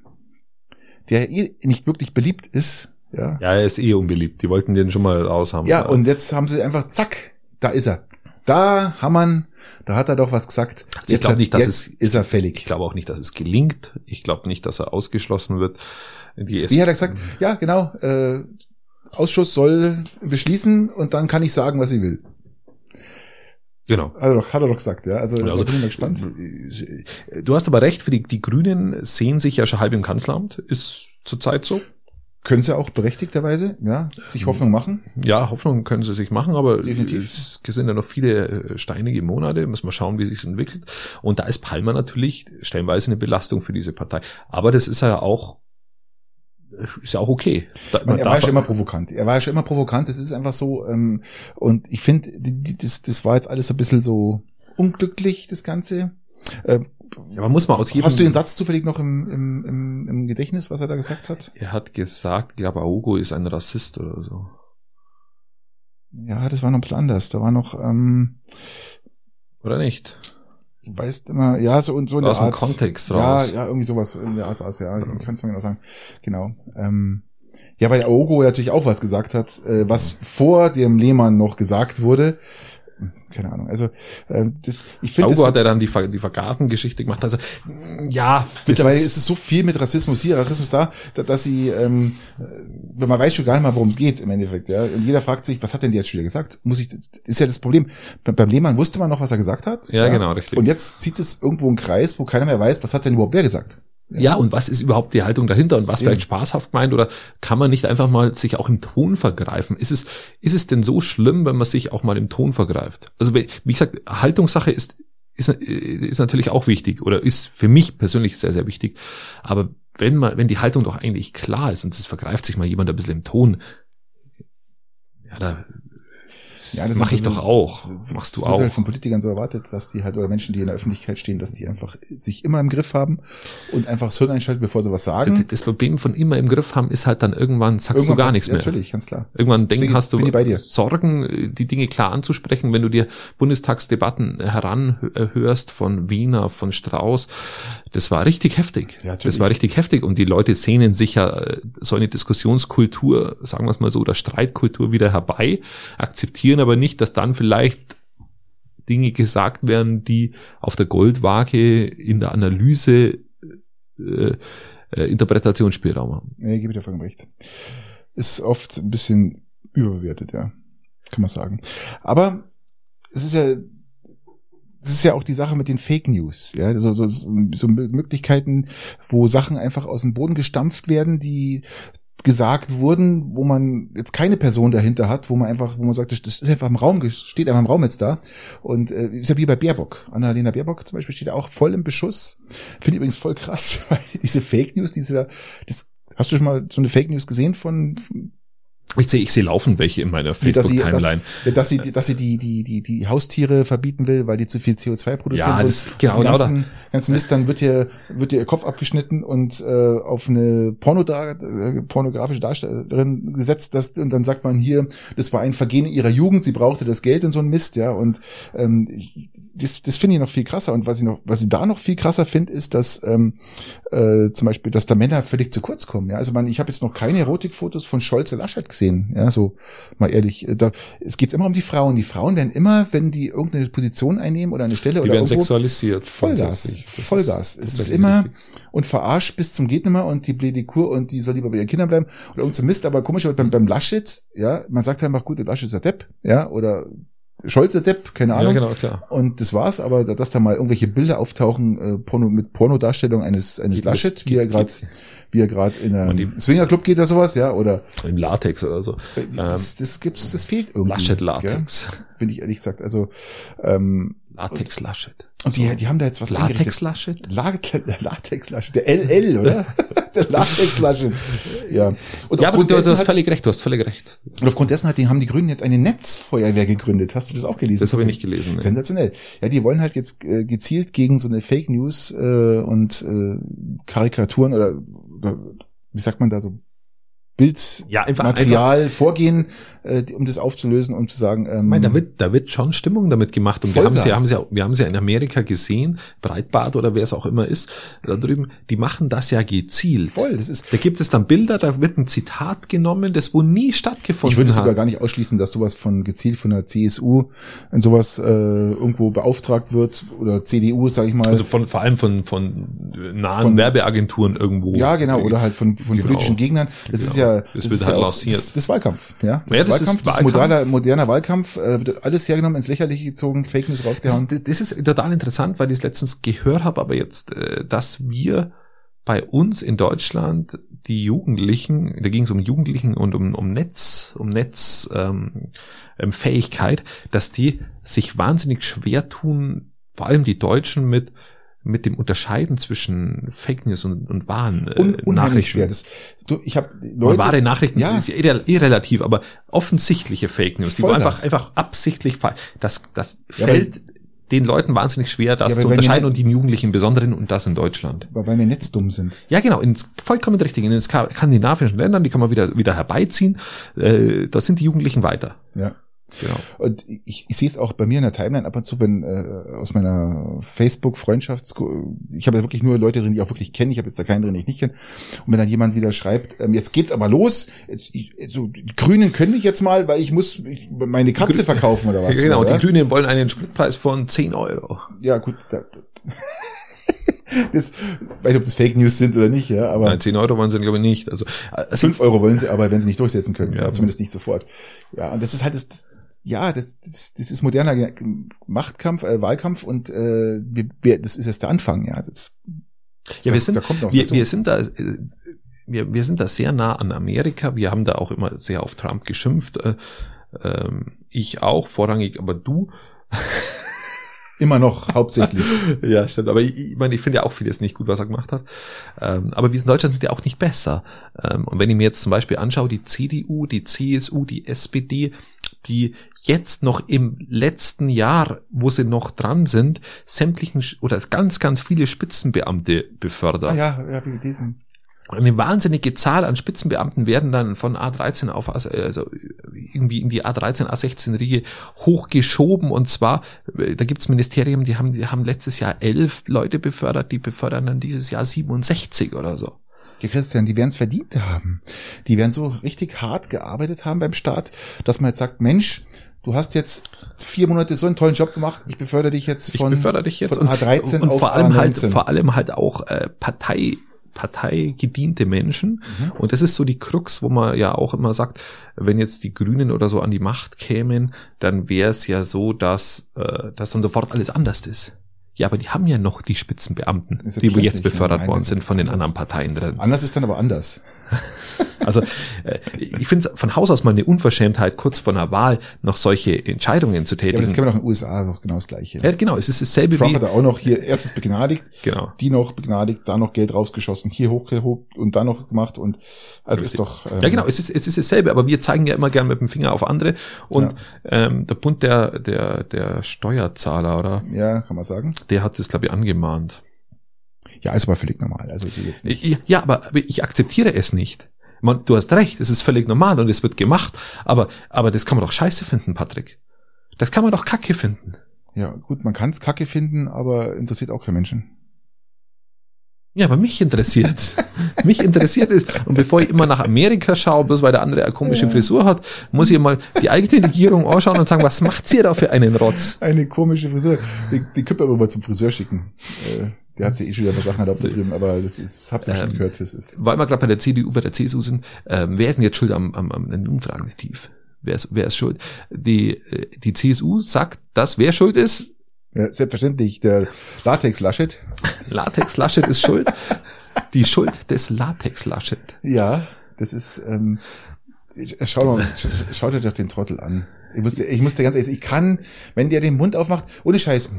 der eh nicht wirklich beliebt ist, ja. Ja, er ist eh unbeliebt. Die wollten den schon mal raus haben. Ja, und jetzt haben sie einfach, zack, da ist er. Da Hammern, da hat er doch was gesagt. Also ich glaub hat- nicht, dass es- ist er fällig. ich glaube auch nicht, dass es gelingt. Ich glaube nicht, dass er ausgeschlossen wird. Die Wie hat er gesagt? Ja, genau. Äh, Ausschuss soll beschließen und dann kann ich sagen, was ich will. genau. Hat er doch, hat er doch gesagt, ja. Also, Also, bin ich mal gespannt. Du hast aber recht, für die, die Grünen sehen sich ja schon halb im Kanzleramt. Ist zurzeit so. Können sie auch berechtigterweise, ja, sich Hoffnung machen. Ja, Hoffnung können sie sich machen, aber Definitiv. es sind ja noch viele äh, steinige Monate. Müssen wir schauen, wie sich entwickelt. Und da ist Palmer natürlich stellenweise eine Belastung für diese Partei. Aber das ist ja auch, ist ja auch okay. Da, Man, er war ja schon immer provokant. Er war ja schon immer provokant. Das ist einfach so. Ähm, und ich finde, das, das war jetzt alles ein bisschen so unglücklich, das Ganze. Ähm, ja, man muss mal aus jedem, Hast du den Satz zufällig noch im, im, im, im Gedächtnis, was er da gesagt hat? Er hat gesagt, ich glaube, Hugo ist ein Rassist oder so. Ja, das war noch ein bisschen anders. Da war noch, ähm, Oder nicht? du weißt immer, ja, so und so in Aus der dem Art. Kontext ja, raus. ja, irgendwie sowas in der Art war es, ja. Ich kann es mir genau sagen. Genau. Ähm, ja, weil Aogo natürlich auch was gesagt hat, äh, was vor dem Lehmann noch gesagt wurde. Keine Ahnung. Also äh, das, ich finde das hat er dann die, Ver- die Vergarten-Geschichte gemacht. Also, mh, ja. Mittlerweile ist- ist es so viel mit Rassismus hier, Rassismus da, da dass sie, ähm, äh, man weiß schon gar nicht mal, worum es geht im Endeffekt, ja. Und jeder fragt sich, was hat denn die jetzt schon wieder gesagt? Muss ich, ist ja das Problem. Be- Beim Lehmann wusste man noch, was er gesagt hat. Ja, genau, richtig. Und jetzt zieht es irgendwo einen Kreis, wo keiner mehr weiß, was hat denn überhaupt wer gesagt? Ja, und was ist überhaupt die Haltung dahinter und was Eben. vielleicht spaßhaft meint oder kann man nicht einfach mal sich auch im Ton vergreifen? Ist es, ist es denn so schlimm, wenn man sich auch mal im Ton vergreift? Also wie wie gesagt, Haltungssache ist, ist, ist natürlich auch wichtig oder ist für mich persönlich sehr, sehr wichtig. Aber wenn man, wenn die Haltung doch eigentlich klar ist und es vergreift sich mal jemand ein bisschen im Ton, Ja, da Ja, das Mach ist ich doch auch. das Machst du halt auch. von Politikern so erwartet, dass die halt, oder Menschen, die in der Öffentlichkeit stehen, dass die einfach sich immer im Griff haben und einfach das Hirn einschalten, bevor sie was sagen. das Problem von immer im Griff haben ist halt dann irgendwann sagst Irgendwann du gar nichts mehr. Natürlich, ganz klar. Irgendwann denk, Deswegen hast du. Sorgen, die Dinge klar anzusprechen, wenn du dir Bundestagsdebatten heranhörst von Wiener, von Strauß. Das war richtig heftig. Ja, natürlich. das war richtig heftig und die Leute sehnen sich ja äh, so eine Diskussionskultur, sagen wir es mal so, oder Streitkultur wieder herbei, akzeptieren aber nicht, dass dann vielleicht Dinge gesagt werden, die auf der Goldwaage in der Analyse äh, äh, Interpretationsspielraum haben. Gebe ich dir vollkommen recht. Ist oft ein bisschen überbewertet, ja. Kann man sagen. Aber es ist ja, es ist ja auch die Sache mit den Fake News, ja, so, so, so Möglichkeiten, wo Sachen einfach aus dem Boden gestampft werden, die gesagt wurden, wo man jetzt keine Person dahinter hat, wo man einfach, wo man sagt, das ist einfach im Raum, steht einfach im Raum jetzt da. Und äh, ist ja wie bei Baerbock. Annalena Baerbock zum Beispiel steht auch voll im Beschuss. Finde ich übrigens voll krass, weil diese Fake News, diese da, das, hast du schon mal so eine Fake News gesehen von, Ich sehe, ich sehe laufend welche in meiner dass Facebook-Timeline. Ja, dass sie, dass sie die, die, die, die Haustiere verbieten will, weil die zu viel CO2 produzieren. Ja, so, das ist genau- diesen genau ganzen, ganzen Mist, dann wird ihr, wird ihr Kopf abgeschnitten und äh, auf eine Pornoda äh, pornografische Darstellerin gesetzt, das, und dann sagt man hier, das war ein Vergehen ihrer Jugend, sie brauchte das Geld und so ein Mist, ja. Und ähm, das, das finde ich noch viel krasser. Und was ich noch, was ich da noch viel krasser finde, ist, dass ähm, äh, zum Beispiel, dass da Männer völlig zu kurz kommen. Ja, also man, ich habe jetzt noch keine Erotikfotos von Scholz und Laschet gesehen. Ja, so mal ehrlich. äh, Da, es geht immer um die Frauen. Die Frauen werden immer, wenn die irgendeine Position einnehmen oder eine Stelle Die oder werden irgendwo, sexualisiert. Vollgas, Vollgas. es ist immer richtig. und verarscht bis zum geht nimmer und die Bledikur und die soll lieber bei ihren Kindern bleiben oder irgend so Mist. Aber komisch, beim, beim Laschet, ja, man sagt einfach, gut, der Laschet ist der Depp, ja, oder Scholz der Depp, keine Ja, Ahnung. genau, klar. Und das war's, aber da- dass da mal irgendwelche Bilder auftauchen äh, Porno, mit Pornodarstellung eines eines Geht Laschet, das- wie er geht- gerade wie er gerade in einem Swingerclub geht oder sowas, ja, oder Im Latex oder so. äh, das, das gibt's, das fehlt irgendwie. Laschet? Latex. Bin ich ehrlich gesagt, also ähm, Latex Laschet. Und die die haben da jetzt was Latex eingerichtet. Laschet? Latex Latex Laschet, der LL, oder? der Latex Laschet. Ja. Und Ja, aber aufgrund du, hast völlig recht, du hast völlig recht. und aufgrund dessen hat, die, haben die Grünen jetzt eine Netzfeuerwehr gegründet. Hast du das auch gelesen? Das habe ich nicht gelesen. Ne? Sensationell. Ja, die wollen halt jetzt äh, gezielt gegen so eine Fake News äh, und äh, Karikaturen oder, oder wie sagt man da so Bildmaterial Ja, vorgehen, äh, um das aufzulösen, um zu sagen, ähm, Ich meine, da wird, da wird schon Stimmung damit gemacht. Und wir haben sie, haben sie, ja- wir haben sie ja in Amerika gesehen, Breitbart oder wer es auch immer ist, da drüben, die machen das ja gezielt. voll. Das ist Da gibt es dann Bilder, da wird ein Zitat genommen, das wo nie stattgefunden ich würde hat. sogar gar nicht ausschließen, dass sowas von gezielt von der CSU in sowas äh, irgendwo beauftragt wird oder CDU, sage ich mal. also von, vor allem von, von nahen Von- Werbeagenturen irgendwo. ja, genau, oder halt von, von Genau. politischen Gegnern. Das ist Genau. Ja, Das das, wird ist halt ja lanciert. das, das Wahlkampf, ja. Das Ja, das ist Wahlkampf, das ist Wahlkampf. moderner, moderner Wahlkampf, äh, wird alles hergenommen, ins Lächerliche gezogen, Fake News Das, rausgehauen. das ist total interessant, weil ich es letztens gehört habe, aber jetzt, äh, dass wir bei uns in Deutschland die Jugendlichen, da ging es um Jugendlichen und um, um Netz, um Netz ähm, ähm, Fähigkeit, dass die sich wahnsinnig schwer tun, vor allem die Deutschen mit mit dem Unterscheiden zwischen Fake News und, und wahren äh, Un, Nachrichten. schwer. Das, du, ich habe Weil Leute, wahre Nachrichten Ja. ist irrelativ, aber offensichtliche Fake News, die wo Vollgas. einfach, einfach absichtlich falsch. Das, das Ja, fällt den Leuten wahnsinnig schwer, das Ja, zu unterscheiden nicht- und den Jugendlichen im Besonderen und das in Deutschland. weil wir netzdumm sind. Ja, genau, ins vollkommen richtig. In den ska- skandinavischen Ländern, die kann man wieder, wieder herbeiziehen, äh, da sind die Jugendlichen weiter. Ja. Genau. Und ich, ich sehe es auch bei mir in der Timeline ab und zu, wenn äh, aus meiner Facebook-Freundschafts, ich habe ja wirklich nur Leute drin, die ich auch wirklich kenne, ich habe jetzt da keinen drin, den ich nicht kenne. Und wenn dann jemand wieder schreibt, ähm, jetzt geht's aber los, jetzt, ich, so, die Grünen können mich jetzt mal, weil ich muss ich, meine Katze verkaufen oder was. genau, oder? die Grünen wollen einen Spritpreis von 10 Euro. Ja, gut. Da, da, das, weiß nicht, ob das Fake News sind oder nicht, ja, aber Nein, 10 Euro wollen sie, glaube ich, nicht. Also, äh, fünf Euro wollen sie aber, wenn sie nicht durchsetzen können. Ja. Zumindest nicht sofort. Ja, und das ist halt das ja, das, das, das ist moderner Machtkampf, äh, Wahlkampf und äh, wir, wir, das ist erst der Anfang, ja. Das, Ja, Da- wir sind, da kommt noch wir, dazu. wir sind da, äh, wir, wir sind da sehr nah an Amerika. Wir haben da auch immer sehr auf Trump geschimpft. Äh, ähm, ich auch, vorrangig, aber du. Immer noch, hauptsächlich. ja, stimmt. Aber ich, ich meine, ich finde ja auch vieles nicht gut, was er gemacht hat. Ähm, aber wir in Deutschland sind ja auch nicht besser. Ähm, und wenn ich mir jetzt zum Beispiel anschaue, die CDU, die CSU, die SPD, die jetzt noch im letzten Jahr, wo sie noch dran sind, sämtlichen oder ganz, ganz viele Spitzenbeamte befördert. Ah ja, ja, wie diesen. Eine wahnsinnige Zahl an Spitzenbeamten werden dann von A13 auf, also irgendwie in die A13, A16 Riege hochgeschoben und zwar, da gibt's Ministerien, die haben, die haben letztes Jahr elf Leute befördert, die befördern dann dieses Jahr 67 oder so. Ja, Christian, die werden es verdient haben. Die werden so richtig hart gearbeitet haben beim Staat, dass man jetzt sagt, Mensch, du hast jetzt vier Monate so einen tollen Job gemacht, ich befördere dich jetzt von, ich befördere dich jetzt von A13 und, und auf vor allem A19. halt, vor allem halt auch äh, Partei parteigediente Menschen. Mhm. Und das ist so die Krux, wo man ja auch immer sagt, wenn jetzt die Grünen oder so an die Macht kämen, dann wäre es ja so, dass, äh, dass dann sofort alles anders ist. Ja, aber die haben ja noch die Spitzenbeamten, die wo jetzt befördert ja, nein, worden sind von den anderen Parteien drin. Anders ist dann aber anders. Also äh, ich finde es von Haus aus mal eine Unverschämtheit, kurz vor einer Wahl noch solche Entscheidungen zu tätigen. Ja, aber das kennen wir doch in den USA doch genau das Gleiche. Ja, genau, es ist dasselbe Trump wie... hat auch noch hier erstes begnadigt, genau. die noch begnadigt, da noch Geld rausgeschossen, hier hochgehobt und dann noch gemacht und also ist doch... Ähm, ja genau, es ist, es ist dasselbe, aber wir zeigen ja immer gern mit dem Finger auf andere und ja. ähm, der Bund der, der, der Steuerzahler, oder? Ja, kann man sagen. Der hat das, glaube ich, angemahnt. Ja, ist aber völlig normal. Also jetzt nicht. Ja, aber ich akzeptiere es nicht. Man, du hast recht, es ist völlig normal und es wird gemacht, aber, aber das kann man doch scheiße finden, Patrick. Das kann man doch kacke finden. Ja, gut, man kann es kacke finden, aber interessiert auch kein Menschen. Ja, aber mich interessiert. mich interessiert es. Und bevor ich immer nach Amerika schaue, bloß weil der andere eine komische ja. Frisur hat, muss ich mal die eigene Regierung anschauen und sagen, was macht ihr da für einen Rotz? Eine komische Frisur. Die, die könnte man aber mal zum Friseur schicken. Äh, der hat sich eh schon wieder Sachen erlaubt da drüben, aber das ist, hab's ja schon ähm, gehört, das ist. Weil wir gerade bei der CDU, bei der CSU sind, ähm, wer ist denn jetzt schuld am, am, am Umfragen tief? Wer ist, wer ist schuld? Die, äh, die CSU sagt, dass wer schuld ist? Ja, selbstverständlich, der Latex Laschet. Latex Laschet ist schuld. Die Schuld des Latex Laschet. Ja, das ist, ähm, schau mal, schaut euch doch den Trottel an. Ich musste, ich musste ganz ehrlich, ich kann, wenn der den Mund aufmacht, ohne Scheiß,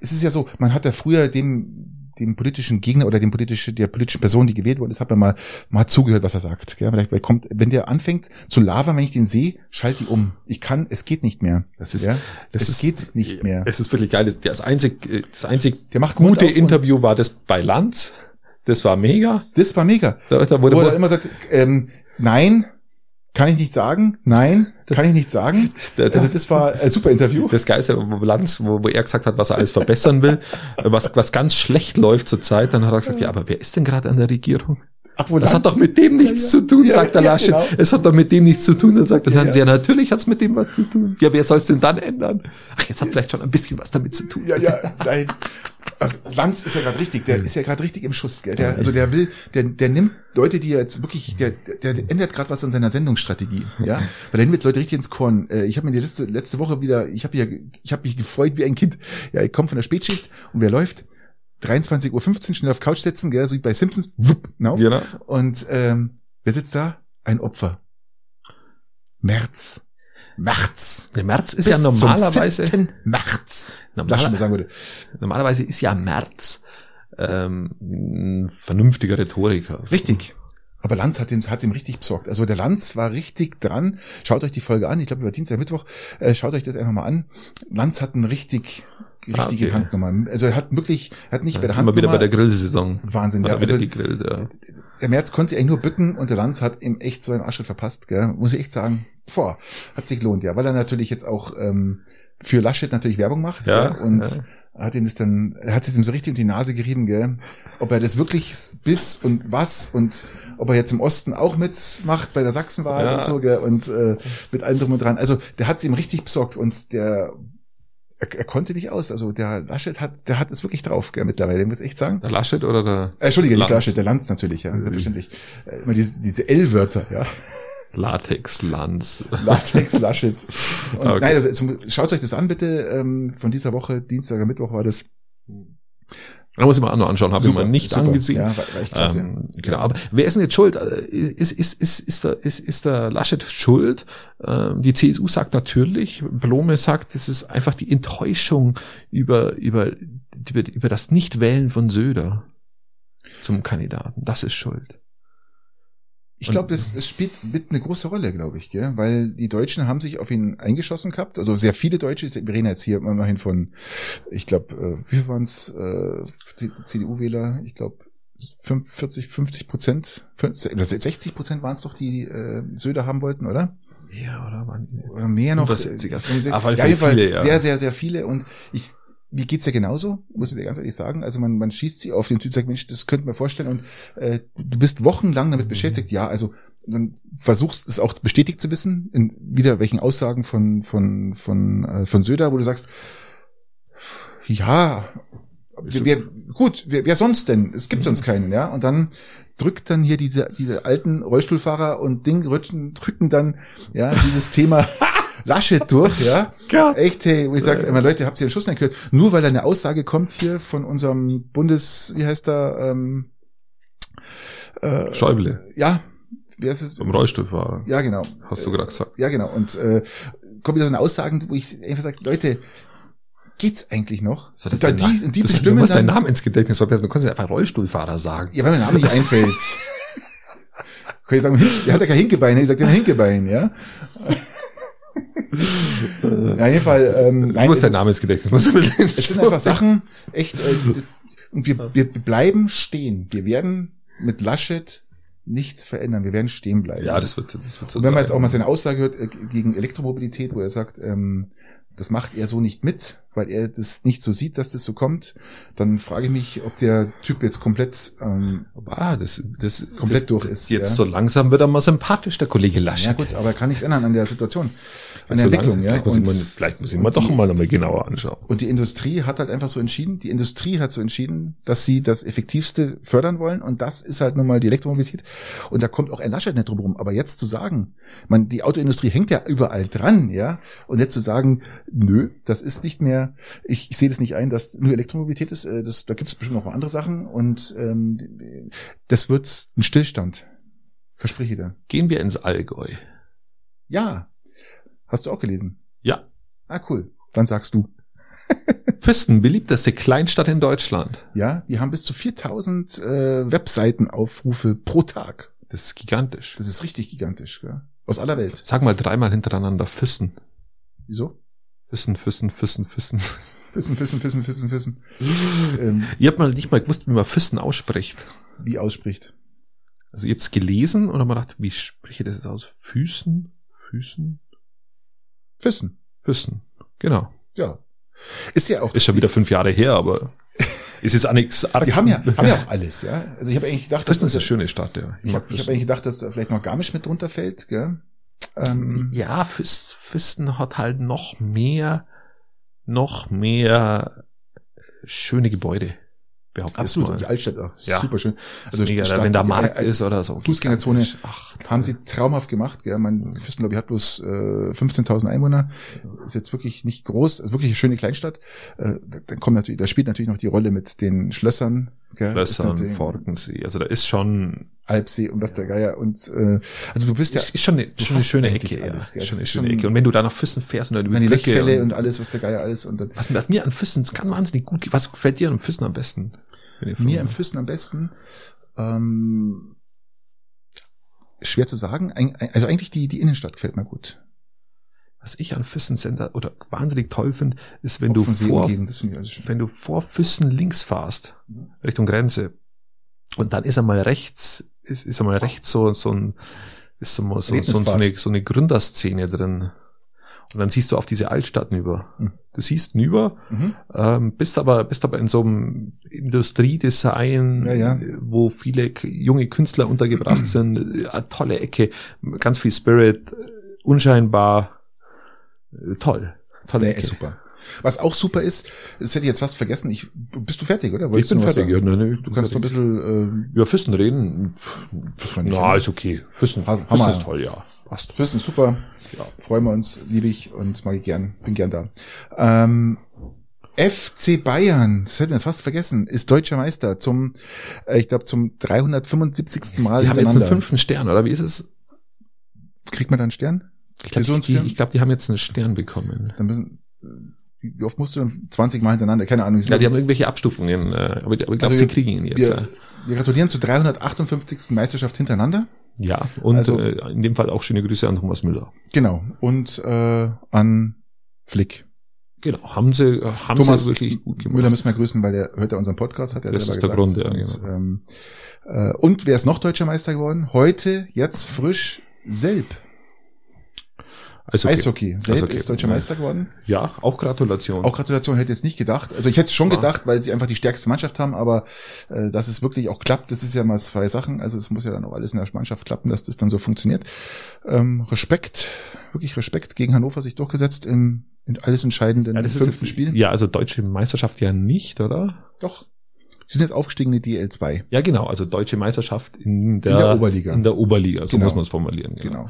es ist ja so, man hat ja früher dem dem politischen Gegner oder dem politischen, der politischen Person, die gewählt worden ist, hat man mal, mal zugehört, was er sagt. Gell? Vielleicht kommt, wenn der anfängt zu labern, wenn ich den sehe, schalt die um. Ich kann, es geht nicht mehr. Das ist, ja? das es ist, geht nicht mehr. Es ist wirklich geil. Das einzig, das einzig der macht gute Interview war das bei Lanz. Das war mega. Das war mega. Da, da wurde, wo er immer sagt, ähm, nein, kann ich nicht sagen. Nein, kann ich nicht sagen. Also das war ein super Interview. Das Geilste, wo Lanz, wo, wo er gesagt hat, was er alles verbessern will, was, was ganz schlecht läuft zurzeit, dann hat er gesagt, ja, aber wer ist denn gerade an der Regierung? Ach, wo das Lanz? hat doch mit dem nichts ja, ja. zu tun, ja, sagt der Laschet. Genau. Es hat doch mit dem nichts zu tun. Dann sagt der Lanz, ja, natürlich hat's mit dem was zu tun. Ja, wer soll es denn dann ändern? Ach, jetzt hat vielleicht schon ein bisschen was damit zu tun. Ja, ja, nein. Lanz ist ja gerade richtig, der ist ja gerade richtig im Schuss, gell? Der, also der will, der, der nimmt Leute, die jetzt wirklich, der, der ändert gerade was an seiner Sendungsstrategie, ja, weil er nimmt Leute richtig ins Korn. Äh, ich habe mir die letzte letzte Woche wieder, ich habe ja, ich habe mich gefreut wie ein Kind. Ja, ich komme von der Spätschicht und wer läuft? 23.15 Uhr schnell auf Couch setzen, gell, so wie bei Simpsons, wupp, na, genau. Und ähm, wer sitzt da? Ein Opfer. März. März. Der März ist Bis ja normalerweise. März. Normaler, sagen würde. Normalerweise ist ja März ähm, ein vernünftiger Rhetoriker. Richtig. Aber Lanz hat ihm, hat ihm richtig besorgt. Also der Lanz war richtig dran. Schaut euch die Folge an. Ich glaube über Dienstag, Mittwoch. Äh, schaut euch das einfach mal an. Lanz hat einen richtig, richtige ah, okay. Handnummer. Also er hat wirklich, er hat nicht bei der Handnummer. wieder bei der Grillsaison. Wahnsinn, ja. Also, gegrillt, ja. Der März konnte sich eigentlich nur bücken und der Lanz hat ihm echt so einen Arschritt verpasst, gell? Muss ich echt sagen. Boah, hat sich gelohnt, ja. Weil er natürlich jetzt auch ähm, für Laschet natürlich Werbung macht. Ja, gell? Und ja hat ihm das dann, hat es ihm so richtig um die Nase gerieben, gell? Ob er das wirklich bis und was und ob er jetzt im Osten auch mitmacht bei der Sachsenwahl ja. und so, gell? Und äh, mit allem drum und dran. Also der hat es ihm richtig besorgt und der er, er konnte nicht aus. Also der Laschet hat, der hat es wirklich drauf, gell, mittlerweile, den muss ich echt sagen. Der Laschet oder der? Äh, Entschuldige, Lanz. nicht Laschet, der Lanz natürlich, ja, selbstverständlich. Äh, immer diese, diese L-Wörter, ja. Latex Lanz. Latex Laschet. Und okay. nein, also, schaut euch das an bitte. Ähm, von dieser Woche, Dienstag oder Mittwoch war das. Da muss ich mal auch noch anschauen, habe ich mal nicht super. angesehen. Ja, war, war echt klasse. Ähm, genau, aber wer ist denn jetzt schuld? Äh, Ist, ist, ist, ist, der, ist, ist der Laschet schuld? Ähm, die CSU sagt natürlich, Blome sagt, es ist einfach die Enttäuschung über, über, über, über das Nichtwählen von Söder zum Kandidaten. Das ist schuld. Ich glaube, das, das spielt mit eine große Rolle, glaube ich, gell? weil die Deutschen haben sich auf ihn eingeschossen gehabt, also sehr viele Deutsche, wir reden jetzt hier immerhin von, ich glaube, äh, wie viel waren es, äh, CDU-Wähler, ich glaube 40, 50 Prozent, 60 Prozent waren es doch, die äh, Söder haben wollten, oder? Ja, oder waren Oder mehr noch. Über 70er. Äh, ja, viele, ja. sehr, sehr, sehr viele und ich mir geht's ja genauso, muss ich dir ganz ehrlich sagen. Also man, man schießt sie auf den Typ, sagt, Mensch, das könnte man vorstellen und äh, du bist wochenlang damit beschäftigt. Ja, also dann versuchst es auch bestätigt zu wissen, in wieder welchen Aussagen von von von äh, von Söder, wo du sagst, ja, wer, wer, gut, wer, wer sonst denn? Es gibt sonst keinen, ja. Und dann drückt dann hier diese diese alten Rollstuhlfahrer und Ding rutschen, drücken dann ja dieses Thema Laschet durch, ja. Gott. Echt, hey, wo ich sage immer, Leute, habt ihr den Schuss nicht gehört? Nur weil eine Aussage kommt hier von unserem Bundes, wie heißt er, ähm, äh, Schäuble ja, wer ist es? vom Rollstuhlfahrer. Ja, genau. Hast du gerade gesagt. Ja, genau. Und äh, kommt wieder so eine Aussagen, wo ich einfach sage, Leute, geht's eigentlich noch? So, das da, die, Na- die du, du bestimmen musst deinen Namen ins Gedächtnis verbessern. Du kannst ja einfach Rollstuhlfahrer sagen. ja, weil mein Name nicht einfällt. Kann ich sagen, der hat ja kein Hinkebein, ich sag den Hinkebein, ja. Ja, in jedem Fall, ähm, Du nein, musst deinen Namen ins Gedächtnis. Du mit es sind einfach Sachen, echt, äh, und wir, wir bleiben stehen. Wir werden mit Laschet nichts verändern. Wir werden stehen bleiben. Ja, das wird, das wird so Und wenn man jetzt auch mal seine Aussage hört äh, gegen Elektromobilität, wo er sagt, ähm, das macht er so nicht mit, weil er das nicht so sieht, dass das so kommt, dann frage ich mich, ob der Typ jetzt komplett ähm, Ah, das, das komplett das, durch ist. Jetzt ja. so langsam wird er mal sympathisch, der Kollege Laschet. ja gut, aber er kann nichts ändern an der Situation, an der Entwicklung. Ja. Vielleicht muss, ich Und- mal, vielleicht muss ich mal doch die- mal nochmal genauer anschauen. Und die Industrie hat halt einfach so entschieden, die Industrie hat so entschieden, dass sie das Effektivste fördern wollen und das ist halt nun mal die Elektromobilität. Und da kommt auch ein Laschet nicht drum rum. Aber jetzt zu sagen, man, die Autoindustrie hängt ja überall dran, ja, und jetzt zu sagen, nö, das ist nicht mehr, ich, ich sehe das nicht ein, dass nur Elektromobilität ist, äh, das, da gibt es bestimmt noch andere Sachen und ähm, das wird ein Stillstand. Verspreche ich dir. Gehen wir ins Allgäu. Ja. Hast du auch gelesen? Ja. Ah, cool. Dann sagst du. Füssen, beliebteste Kleinstadt in Deutschland. Ja, die haben bis zu 4000 äh, Webseitenaufrufe pro Tag. Das ist gigantisch. Das ist richtig gigantisch, gell? Aus aller Welt. Sag mal dreimal hintereinander Füssen. Wieso? Füssen, Füssen, Füssen, Füssen. Füssen, Füssen, Füssen, Füssen, Füssen. ähm, Ihr habt mal nicht mal gewusst, wie man Füssen ausspricht. wie ausspricht. Also ihr habt's gelesen und habt mal gedacht, wie spreche ich das jetzt aus? Füßen? Füßen? Füssen. Füssen. Genau. Ja. Ist ja auch. Ist schon wieder fünf Jahre her, aber ist jetzt auch nichts arg. Die haben ja, haben ja auch alles, ja. Also ich habe eigentlich gedacht, Füssen ist dass- eine schöne Stadt, ja. ich mag habe hab eigentlich gedacht, dass da vielleicht noch Garmisch mit drunter fällt, gell? Ähm, Ja, Füss, Füssen hat halt noch mehr, noch mehr schöne Gebäude. Behaupte ich absolut. mal. Die Altstadt auch. Ja. Super schön. Also mega, Stadt, wenn da Markt ist oder so. Fußgängerzone. Ach, Haben sie traumhaft gemacht, gell? Mein glaube ich, hat bloß äh, 15.000 Einwohner. Ist jetzt wirklich nicht groß, ist wirklich eine schöne Kleinstadt. Äh, da- dann kommt natürlich, da spielt natürlich noch die Rolle mit den Schlössern, gell? Ist natürlich Fortensee. Also da ist schon, Alpsee und was der Geier. Und äh, also du bist ja ist, ist schon eine, schon eine schöne Ecke, alles, ja. gell? Schon eine ist schöne schon- Ecke. Und wenn du da nach Füssen fährst und dann über die Lechfälle und, und alles, was der Geier alles. Und dann was, was mir an Füssen kann wahnsinnig gut, was gefällt dir an Füssen am besten? Mir im Füssen am besten. Ähm, schwer zu sagen. Also eigentlich die, die Innenstadt gefällt mir gut. Was ich an Füssen sensa oder wahnsinnig toll finde, ist, wenn du See vor, schön. wenn du vor Füssen links fahrst, Richtung Grenze, und dann ist einmal rechts, ist, ist einmal rechts so, so ein, ist so, so, so, so, eine, so eine Gründerszene drin. Und dann siehst du auf diese Altstadt über. Hm. Du siehst nüber, Mhm. ähm, bist aber, bist aber in so einem Industriedesign, Ja, ja. wo viele junge Künstler untergebracht sind, äh, eine tolle Ecke, ganz viel Spirit, äh, unscheinbar, äh, toll, tolle Ecke. super. Was auch super ist, das hätte ich jetzt fast vergessen. Ich, bist du fertig, oder? Ich Wolltest bin noch was fertig. Ja, sagen? ne, ne, Du kannst noch ein bisschen, Über Füssen reden. äh, man nicht Na, ist okay. Füssen, Ha- Füssen Hammer. ist toll, ja. Passt. Füssen ist super. Ja. Freuen wir uns, liebe ich und mag ich gern, bin gern da. Ähm, FC Bayern, das hätten wir jetzt fast vergessen, ist deutscher Meister zum, äh, ich glaube, zum 375. Mal Die haben jetzt einen fünften Stern, oder wie ist es? Kriegt man da einen Stern? Ich glaube, die, ich glaub, die haben jetzt einen Stern bekommen. Dann müssen, wie oft musst du denn 20 Mal hintereinander? Keine Ahnung. Ja, die haben irgendwelche Abstufungen, äh, aber, aber ich glaube, Also sie kriegen ihn jetzt. wir, wir gratulieren zur 358. Meisterschaft hintereinander. Ja, und Also- äh, in dem Fall auch schöne Grüße an Thomas Müller. Genau. Und äh, an Flick. Genau, haben sie, äh, haben Thomas sie wirklich gut gemacht. Müller müssen wir grüßen, weil der hört ja unseren Podcast, hat er Das selber ist der gesagt. Grund, ja, und, genau. ähm, äh, und wer ist noch deutscher Meister geworden? Heute, jetzt frisch, Selb. Also, Eishockey. Selb Eishockey. ist deutscher. Meister geworden. Ja, auch Gratulation. Auch Gratulation hätte ich jetzt nicht gedacht. Also ich hätte es schon Ja. gedacht, weil sie einfach die stärkste Mannschaft haben, aber äh, dass es wirklich auch klappt, das ist ja mal zwei Sachen. Also es muss ja dann auch alles in der Mannschaft klappen, dass das dann so funktioniert. Ähm, Respekt, wirklich Respekt gegen Hannover sich durchgesetzt im in alles entscheidenden ja, das ist fünften jetzt, Spiel. Ja, also deutsche Meisterschaft ja nicht, oder? Doch. Sie sind jetzt aufgestiegen in die DL2. Ja, genau, also deutsche Meisterschaft in der, In der Oberliga. In der Oberliga, so Genau. muss man es formulieren. Genau. Ähm,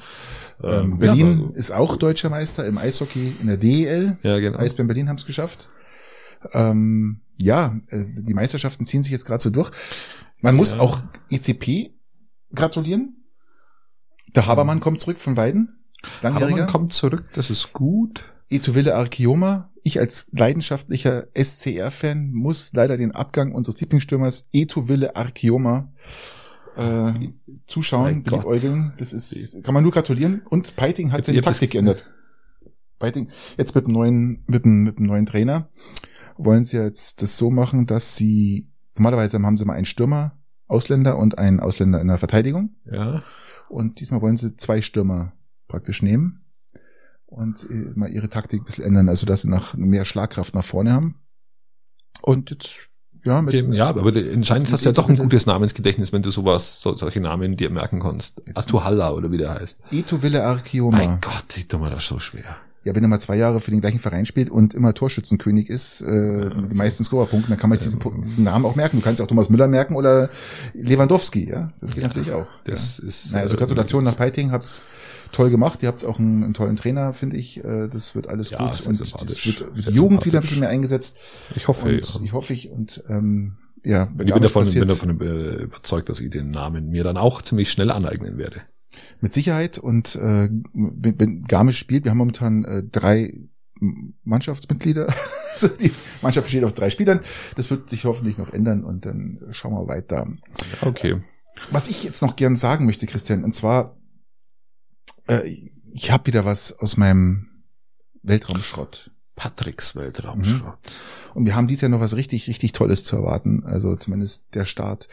Ähm, Berlin ja, aber- ist auch deutscher Meister im Eishockey in der DEL. Ja, genau. Eisbären Berlin haben es geschafft. Ähm, ja, äh, die Meisterschaften ziehen sich jetzt gerade so durch. Man muss Ja. auch ECP gratulieren. Der Habermann kommt zurück von Weiden. Langjähriger. man kommt zurück, das ist gut. Etoville Archioma. Ich als leidenschaftlicher SCR-Fan muss leider den Abgang unseres Lieblingsstürmers Etoville Archioma äh, zuschauen, beliebäugeln. Das ist, kann man nur gratulieren. Und Peiting hat Jetzt- seine Taktik geändert. Peiting, jetzt mit dem neuen, mit dem, mit dem neuen Trainer wollen sie jetzt das so machen, dass sie, normalerweise haben sie mal einen Stürmer, Ausländer und einen Ausländer in der Verteidigung. Ja. Und diesmal wollen sie zwei Stürmer praktisch nehmen und äh, mal ihre Taktik ein bisschen ändern, also dass sie nach mehr Schlagkraft nach vorne haben. Und jetzt, ja, mit, Okay, ja, aber anscheinend hast du ja doch ein gutes Namensgedächtnis, wenn du sowas, so, solche Namen dir merken kannst. Atuhalla oder wie der heißt. Etoville Archioma. Mein Gott, ich tue mir das so schwer. Ja, wenn er mal zwei Jahre für den gleichen Verein spielt und immer Torschützenkönig ist, äh, mit den meisten Scorerpunkten, dann kann man diesen, diesen Namen auch merken. Du kannst auch Thomas Müller merken oder Lewandowski, ja. Das geht Ja, natürlich auch. Das ja. ist. Naja, also äh, Gratulation nach Peiting, habt's toll gemacht. Ihr habt's auch einen, einen tollen Trainer, finde ich. Äh, Das wird alles Ja, gut. Und es wird, die Jugend wieder ein bisschen mehr eingesetzt. Ich hoffe, Und ja. ich hoffe ich und ähm, ja, Ich bin davon, bin davon überzeugt, dass ich den Namen mir dann auch ziemlich schnell aneignen werde. mit Sicherheit und äh, wenn wenn Garmisch spielt, wir haben momentan äh, drei Mannschaftsmitglieder. also die Mannschaft besteht aus drei Spielern. Das wird sich hoffentlich noch ändern und dann schauen wir weiter. Okay. Was ich jetzt noch gern sagen möchte, Christian, und zwar, äh, ich habe wieder was aus meinem Weltraumschrott. Patricks Weltraumschrott. Und wir haben dieses Jahr noch was richtig, richtig Tolles zu erwarten. Also zumindest der Start.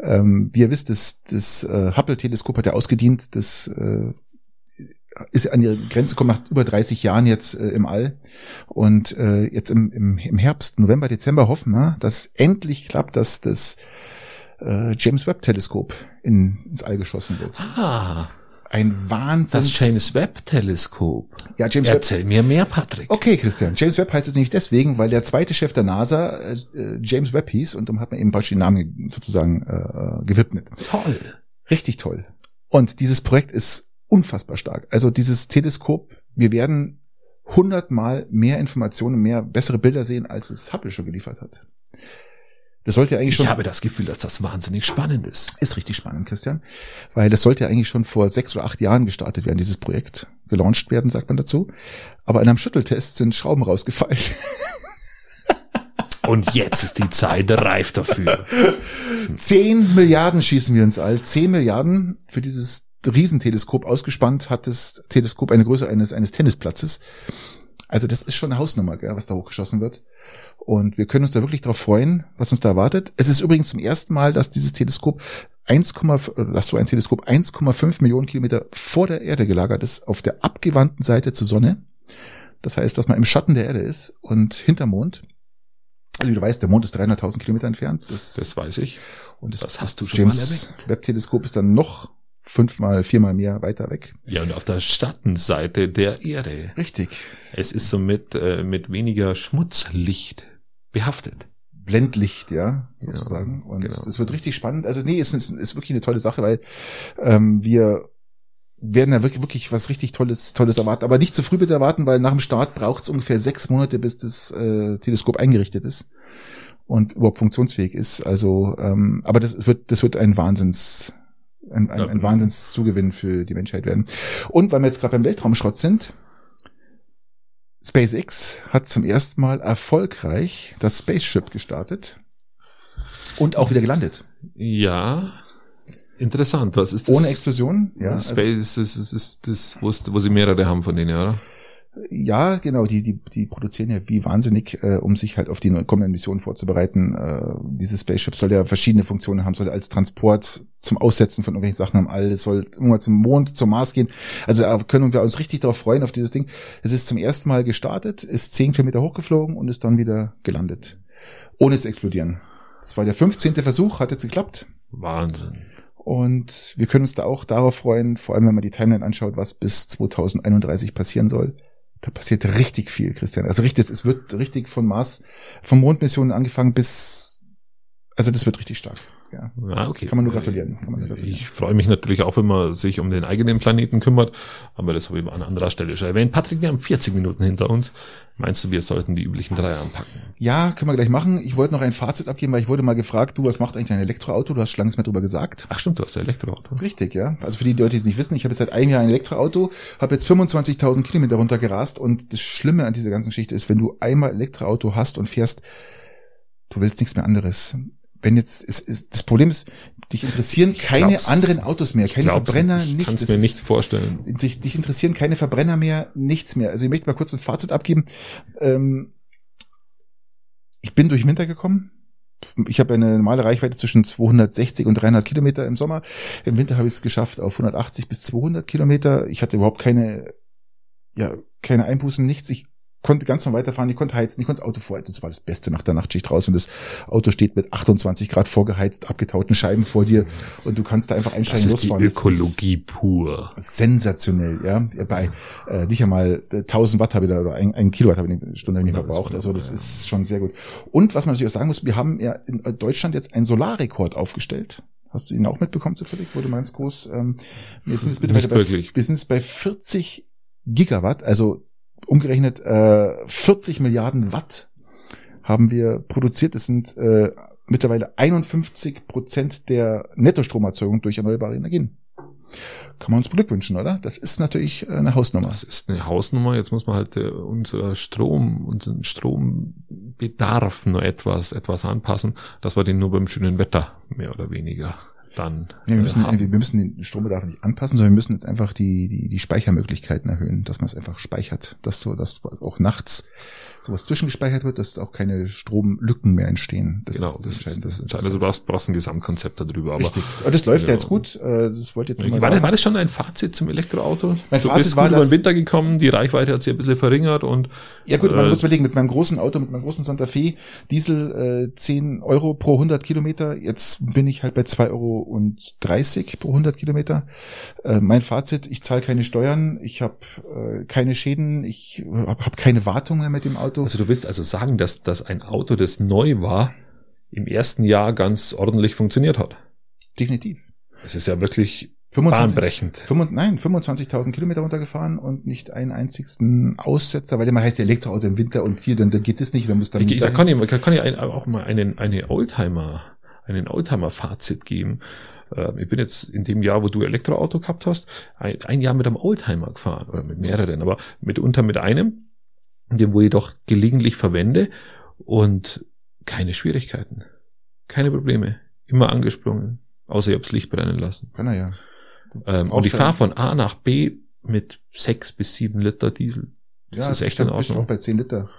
Ähm, wie ihr wisst, das, das äh, Hubble-Teleskop hat ja ausgedient. Das äh, ist an ihre Grenze gekommen nach über 30 Jahren jetzt äh, im All. Und äh, jetzt im, im, im Herbst, November, Dezember hoffen wir, dass endlich klappt, dass das äh, James Webb-Teleskop in, ins All geschossen wird. Ah, Ein Wahnsinn. das James Webb Teleskop. Ja, James Webb. Erzähl mir mehr, Patrick. Okay, Christian. James Webb heißt es nämlich deswegen, weil der zweite Chef der NASA äh, äh, James Webb hieß und darum hat man eben praktisch den Namen sozusagen äh, gewidmet. Toll. Richtig toll. Und dieses Projekt ist unfassbar stark. Also dieses Teleskop, wir werden hundertmal mehr Informationen, mehr bessere Bilder sehen, als es Hubble schon geliefert hat. Das sollte ja eigentlich Ich schon habe das Gefühl, dass das wahnsinnig spannend ist. ist richtig spannend, Christian, weil das sollte ja eigentlich schon vor sechs oder acht Jahren gestartet werden, dieses Projekt gelauncht werden, sagt man dazu. Aber in einem Schütteltest sind Schrauben rausgefallen. Und jetzt ist die Zeit reif dafür. Zehn Milliarden schießen wir ins All. Zehn Milliarden für dieses Riesenteleskop ausgespannt hat das Teleskop eine Größe eines, eines Tennisplatzes. Also das ist schon eine Hausnummer, gell, was da hochgeschossen wird. Und wir können uns da wirklich drauf freuen, was uns da erwartet. Es ist übrigens zum ersten Mal, dass dieses Teleskop 1, oder dass so ein Teleskop 1,5 Millionen Kilometer vor der Erde gelagert ist, auf der abgewandten Seite zur Sonne. Das heißt, dass man im Schatten der Erde ist und hinterm Mond. Also du weißt, der Mond ist 300.000 Kilometer entfernt. Das, Das weiß ich. und das, das hast du schon mal James Webb Teleskop ist dann noch fünfmal, viermal mehr weiter weg. Ja, und auf der Schattenseite der Erde. Richtig. Es ist somit äh, mit weniger Schmutzlicht behaftet. Blendlicht, ja, sozusagen. Ja, und genau. es wird richtig spannend. Also nee, es ist, ist wirklich eine tolle Sache, weil ähm, wir werden da wirklich, wirklich was richtig Tolles, Tolles erwarten. Aber nicht zu früh bitte erwarten, weil nach dem Start braucht es ungefähr sechs Monate, bis das äh, Teleskop eingerichtet ist und überhaupt funktionsfähig ist. Also, ähm, aber das wird, das wird ein Wahnsinns, ein, ein, ein Wahnsinnszugewinn für die Menschheit werden. Und weil wir jetzt gerade beim Weltraumschrott sind, SpaceX hat zum ersten Mal erfolgreich das Spaceship gestartet und auch wieder gelandet. Ja, interessant. Was ist das? Ohne Explosion, ja. Also Space ist, ist, ist das, wo, wo sie mehrere haben von denen, oder? Ja, genau, die, die, die produzieren ja wie wahnsinnig, äh, um sich halt auf die kommenden Missionen vorzubereiten. Äh, dieses Spaceship soll ja verschiedene Funktionen haben, soll als Transport zum Aussetzen von irgendwelchen Sachen am All, es soll irgendwann zum Mond, zum Mars gehen. Also da können wir uns richtig darauf freuen, auf dieses Ding. Es ist zum ersten Mal gestartet, ist zehn Kilometer hochgeflogen und ist dann wieder gelandet. Ohne zu explodieren. Das war der 15. Versuch, hat jetzt geklappt. Wahnsinn. Und wir können uns da auch darauf freuen, vor allem wenn man die Timeline anschaut, was bis 2031 passieren soll. Da passiert richtig viel, Christian. Also richtig, es wird richtig von Mars, von Mondmissionen angefangen bis, also das wird richtig stark. Ja. Ah, okay. Kann man nur gratulieren. Man nur gratulieren. Ich freue mich natürlich auch, wenn man sich um den eigenen Planeten kümmert, aber das habe ich an anderer Stelle schon erwähnt. Patrick, wir haben 40 Minuten hinter uns. Meinst du, wir sollten die üblichen drei anpacken? Ja, können wir gleich machen. Ich wollte noch ein Fazit abgeben, weil ich wurde mal gefragt, du, was macht eigentlich ein Elektroauto? Du hast schon lange nichts mehr drüber gesagt. Ach stimmt, du hast ein Elektroauto. Richtig, ja. Also für die Leute, die es nicht wissen, ich habe jetzt seit einem Jahr ein Elektroauto, habe jetzt 25.000 Kilometer runtergerast und das Schlimme an dieser ganzen Geschichte ist, wenn du einmal Elektroauto hast und fährst, du willst nichts mehr anderes wenn jetzt ist, ist, das Problem ist, dich interessieren keine anderen Autos mehr, keine Verbrenner, ich nichts. Kannst mir nicht vorstellen. Dich, dich interessieren keine Verbrenner mehr, nichts mehr. Also ich möchte mal kurz ein Fazit abgeben. Ähm, ich bin durch den Winter gekommen. Ich habe eine normale Reichweite zwischen 260 und 300 Kilometer im Sommer. Im Winter habe ich es geschafft auf 180 bis 200 Kilometer. Ich hatte überhaupt keine, ja, keine Einbußen, nichts. Ich konnte ganz normal weiterfahren, ich konnte heizen, ich konnte das Auto vorheizen. Das war das Beste nach der Nachtschicht raus und das Auto steht mit 28 Grad vorgeheizt, abgetauten Scheiben vor dir und du kannst da einfach einsteigen, das ist losfahren. Die Ökologie pur. Sensationell, ja. Bei äh, nicht einmal 1000 Watt habe ich da oder ein, ein Kilowatt habe ich eine Stunde nicht verbraucht. Also das ist schon sehr gut. Und was man natürlich auch sagen muss, wir haben ja in Deutschland jetzt einen Solarrekord aufgestellt. Hast du ihn auch mitbekommen zufällig? Wurde ganz groß. Ähm, wir sind jetzt mittlerweile bei, wir sind jetzt bei 40 Gigawatt, also umgerechnet äh, 40 Milliarden Watt haben wir produziert. Das sind äh, mittlerweile 51 Prozent der Nettostromerzeugung durch erneuerbare Energien. Kann man uns beglückwünschen, oder? Das ist natürlich äh, eine Hausnummer. Das ist eine Hausnummer. Jetzt muss man halt äh, unser Strom, unseren Strombedarf nur etwas, etwas anpassen, dass wir den nur beim schönen Wetter mehr oder weniger dann. Ja, wir, müssen, äh, wir müssen den Strombedarf nicht anpassen, sondern wir müssen jetzt einfach die, die, die Speichermöglichkeiten erhöhen, dass man es einfach speichert, dass so, dass auch nachts sowas zwischengespeichert wird, dass auch keine Stromlücken mehr entstehen. Das genau, ist das, das, ist, das entscheidend. Also du brauchst, brauchst ein Gesamtkonzept darüber. Aber, Richtig. Das läuft ja, jetzt gut. Äh, das wollte jetzt war, das, war das schon ein Fazit zum Elektroauto? Mein du Fazit bist war, gut über den Winter gekommen, die Reichweite hat sich ein bisschen verringert und ja gut, man äh, muss überlegen, mit meinem großen Auto, mit meinem großen Santa Fe, Diesel äh, 10 Euro pro 100 Kilometer. Jetzt bin ich halt bei 2,30 Euro und 30 pro 100 Kilometer. Äh, mein Fazit, ich zahle keine Steuern, ich habe äh, keine Schäden, ich habe hab keine Wartung mehr mit dem Auto. Also du willst also sagen, dass, dass ein Auto, das neu war, im ersten Jahr ganz ordentlich funktioniert hat. Definitiv. Es ist ja wirklich 25, bahnbrechend. 25, nein, 25.000 Kilometer runtergefahren und nicht einen einzigsten Aussetzer, weil immer heißt Elektroauto im Winter und hier, dann, dann geht es nicht, dann muss dann. Ich, da kann ich, kann ich auch mal einen, eine Oldtimer, einen Oldtimer-Fazit geben. Ähm, ich bin jetzt in dem Jahr, wo du Elektroauto gehabt hast, ein, ein Jahr mit einem Oldtimer gefahren oder mit mehreren, aber mitunter mit einem den wo ich doch gelegentlich verwende und keine Schwierigkeiten, keine Probleme, immer angesprungen, außer ich hab's Licht brennen lassen. Kann er ja. Ähm, und ich fahre von A nach B mit sechs bis sieben Liter Diesel. Das ja, ist echt in Ordnung. Bist auch bei zehn Liter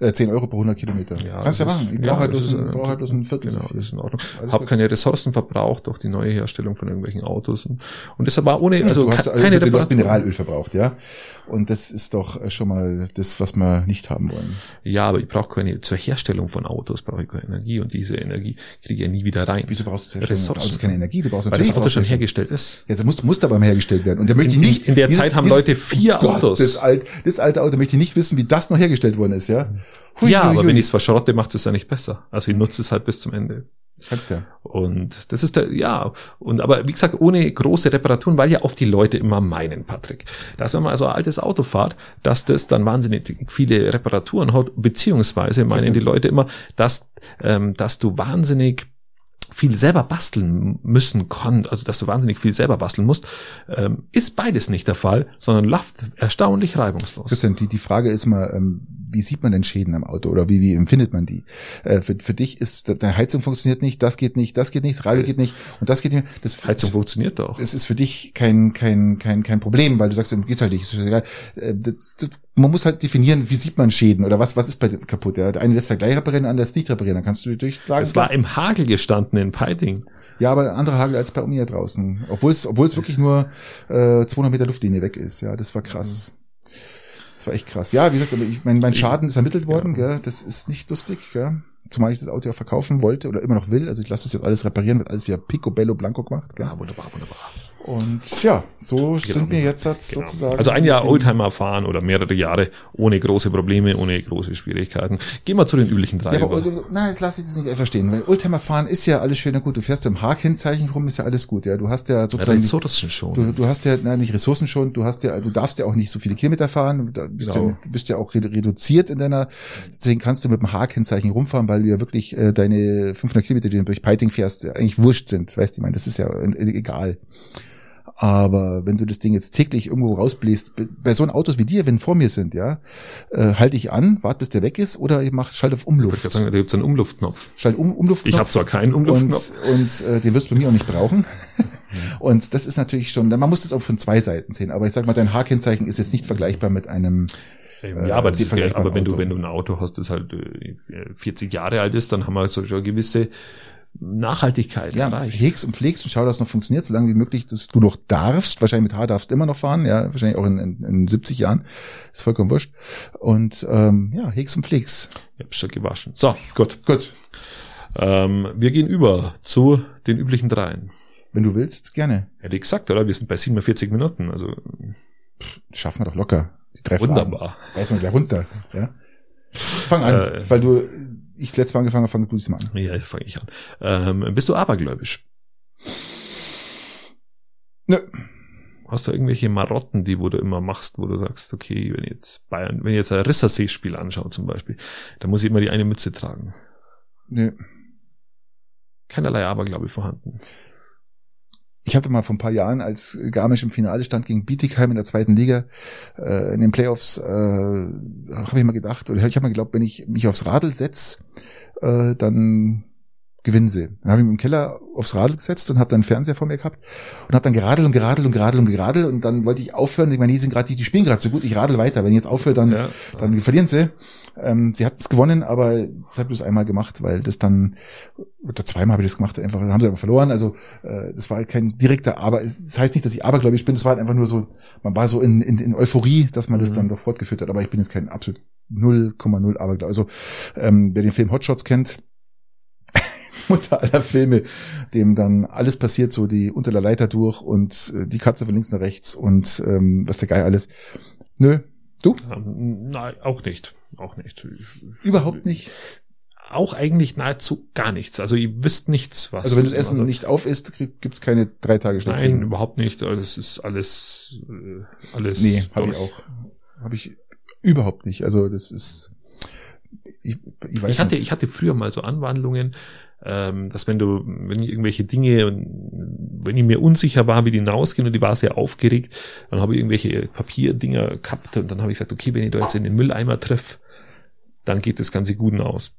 äh, 10 Euro pro 100 Kilometer. Ja, Kannst ja machen. Ich brauche ja, halt, bloß ein, brauch halt bloß ein Viertel. Genau, so ist in Ordnung. Hab keine Ressourcen verbraucht durch die neue Herstellung von irgendwelchen Autos. Und, und das war ohne, also du hast, keine also, du hast Mineralöl verbraucht, ja. Und das ist doch äh, schon mal das, was wir nicht haben wollen. Ja, aber ich brauche keine, zur Herstellung von Autos brauche ich keine Energie und diese Energie kriege ich ja nie wieder rein. Wieso brauchst du zur Herstellung von Autos keine Energie? Du brauchst Weil das Auto schon hergestellt ist. Ja, das muss, muss aber mal hergestellt werden. Und da möchte in, ich nicht. In der dieses, Zeit haben dieses, Leute vier oh Autos. das, alt, das alte Auto möchte ich nicht wissen, wie das noch hergestellt worden ist, ja. Hui, ja, hui, aber hui. wenn ich es verschrotte, macht es ja nicht besser. Also ich nutze es halt bis zum Ende. Kannst ja. Und das ist der, ja, und aber wie gesagt, ohne große Reparaturen, weil ja oft die Leute immer meinen, Patrick, dass wenn man also ein altes Auto fährt, dass das dann wahnsinnig viele Reparaturen hat, beziehungsweise meinen die Leute immer, dass, ähm, dass du wahnsinnig viel selber basteln müssen kann, also dass du wahnsinnig viel selber basteln musst, ähm, ist beides nicht der Fall, sondern läuft erstaunlich reibungslos. Christian, die, die Frage ist mal, ähm, wie sieht man denn Schäden am Auto oder wie, wie empfindet man die? Äh, für, für dich ist, deine Heizung funktioniert nicht, das geht nicht, das geht nicht, das Radio geht nicht und das geht nicht. Das, Heizung funktioniert doch. Es ist für dich kein, kein, kein, kein Problem, weil du sagst, geht halt nicht. Äh, das, das, man muss halt definieren, wie sieht man Schäden oder was, was ist bei dir kaputt? Der eine lässt ja gleich reparieren, der andere lässt nicht reparieren. Dann kannst du durch sagen. Es war im Hagel gestanden in Peiting. Ja, aber andere Hagel als bei mir draußen. Obwohl es, obwohl es wirklich nur äh, 200 Meter Luftlinie weg ist. Ja, das war krass. Das war echt krass. Ja, wie gesagt, ich, mein, mein Schaden ist ermittelt worden. Ja. Gell? Das ist nicht lustig. Gell? Zumal ich das Auto ja verkaufen wollte oder immer noch will. Also ich lasse das jetzt alles reparieren, wird alles wieder picobello blanco gemacht. Gell? Ja, wunderbar, wunderbar. Und ja, so Genau. sind wir jetzt halt Genau. sozusagen. Also ein Jahr Oldtimer fahren oder mehrere Jahre ohne große Probleme, ohne große Schwierigkeiten. Gehen wir zu den üblichen drei. Ja, aber. Old- nein, jetzt lass ich das nicht verstehen. Weil Oldtimer fahren ist ja alles schön und gut. Du fährst im H-Kennzeichen rum, ist ja alles gut. Ja, du hast ja sozusagen. Ressourcen schon. Du, du hast ja nein, nicht Ressourcen schon, du hast ja, du darfst ja auch nicht so viele Kilometer fahren, du bist, Genau. ja, bist ja auch redu- reduziert in deiner, deswegen kannst du mit dem H-Kennzeichen rumfahren, weil du ja wirklich äh, deine 500 Kilometer, die du durch Peiting fährst, eigentlich wurscht sind, weißt du, ich meine, das ist ja äh, egal. Aber wenn du das Ding jetzt täglich irgendwo rausbläst, bei- so einen Autos wie dir, wenn vor mir sind, ja, äh, halte ich an, warte bis der weg ist, oder ich mach Schalt auf Ich Umluft. gerade sagen, da gibt's einen Umluftknopf. Schalt um, Umluft. Ich habe zwar keinen Umluftknopf. Und, und äh, den wirst du bei mir auch nicht brauchen. und das ist natürlich schon, man muss das auch von zwei Seiten sehen. Aber ich sag mal, dein H-Kennzeichen ist jetzt nicht vergleichbar mit einem. Ja, aber, das ist, aber wenn du, Auto. wenn du ein Auto hast, das halt äh, 40 Jahre alt ist, dann haben wir so schon gewisse Nachhaltigkeit Ja, erreicht. hegst und pflegst und schau, dass es noch funktioniert, solange wie möglich, dass du noch darfst. Wahrscheinlich mit H darfst du immer noch fahren, ja, wahrscheinlich auch in, in, in 70 Jahren. Ist vollkommen wurscht. Und ähm, ja, hegst und pflegst. Ich hab's schon gewaschen. So, gut. Gut. Ähm, wir gehen über zu den üblichen dreien. Wenn du willst, gerne. Hätte ich gesagt, oder? Wir sind bei 47 Minuten. Also Schaffen wir doch locker. Die drei Fragen. wunderbar. Reiß mal gleich runter. Ja. Fang an, Äh, weil du ich das letzte Mal angefangen habe, fang du diesmal an. Ja, jetzt fange ich an. Ähm, bist du abergläubisch? Nö. Hast du irgendwelche Marotten, die wo du immer machst, wo du sagst, okay, wenn ich jetzt Bayern, wenn ich jetzt ein Rissersee-Spiel anschaue zum Beispiel, dann muss ich immer die eine Mütze tragen. Nö. Keinerlei Aberglaube vorhanden. Ich hatte mal vor ein paar Jahren, als Garmisch im Finale stand gegen Bietigheim in der zweiten Liga, äh, in den Playoffs, äh, habe ich mal gedacht, oder ich habe mal geglaubt, wenn ich mich aufs Radl setz, äh, dann gewinnen sie. Dann habe ich mich im Keller aufs Radl gesetzt und habe dann einen Fernseher vor mir gehabt und habe dann geradelt und geradelt und geradelt und geradelt und dann wollte ich aufhören. Ich meine, die sind gerade, die, die spielen gerade so gut, ich radel weiter. Wenn ich jetzt aufhöre, dann Ja. dann verlieren sie. Ähm, sie hat es gewonnen, aber das habe ich bloß einmal gemacht, weil das dann, oder zweimal habe ich das gemacht, einfach, haben sie aber verloren. Also äh, das war halt kein direkter Aber. es- Das heißt nicht, dass ich abergläubisch bin, das war halt einfach nur so, man war so in, in, in Euphorie, dass man das Mhm. dann doch fortgeführt hat. Aber ich bin jetzt kein absolut 0,0 Aberglaube. Also ähm, wer den Film Hotshots kennt, Mutter aller Filme, dem dann alles passiert, so die unter der Leiter durch und äh, die Katze von links nach rechts und ähm, was der Geil alles. Nö, du? Ähm, nein, auch nicht. Auch nicht. Überhaupt nicht. Auch eigentlich nahezu gar nichts. Also ihr wisst nichts, was. Also wenn du das Essen nicht auf isst, gibt es keine drei Tage schlecht. Nein, überhaupt nicht. Also Es ist alles, äh, alles. Nee, habe ich auch. Habe ich überhaupt nicht. Also das ist. Ich, ich weiß Ich hatte, nicht. ich hatte früher mal so Anwandlungen, ähm, dass wenn du, wenn ich irgendwelche Dinge, wenn ich mir unsicher war, wie die hinausgehen und die war sehr aufgeregt, dann habe ich irgendwelche Papierdinger gehabt und dann habe ich gesagt, okay, wenn ich da jetzt in den Mülleimer treffe, dann geht das Ganze gut aus.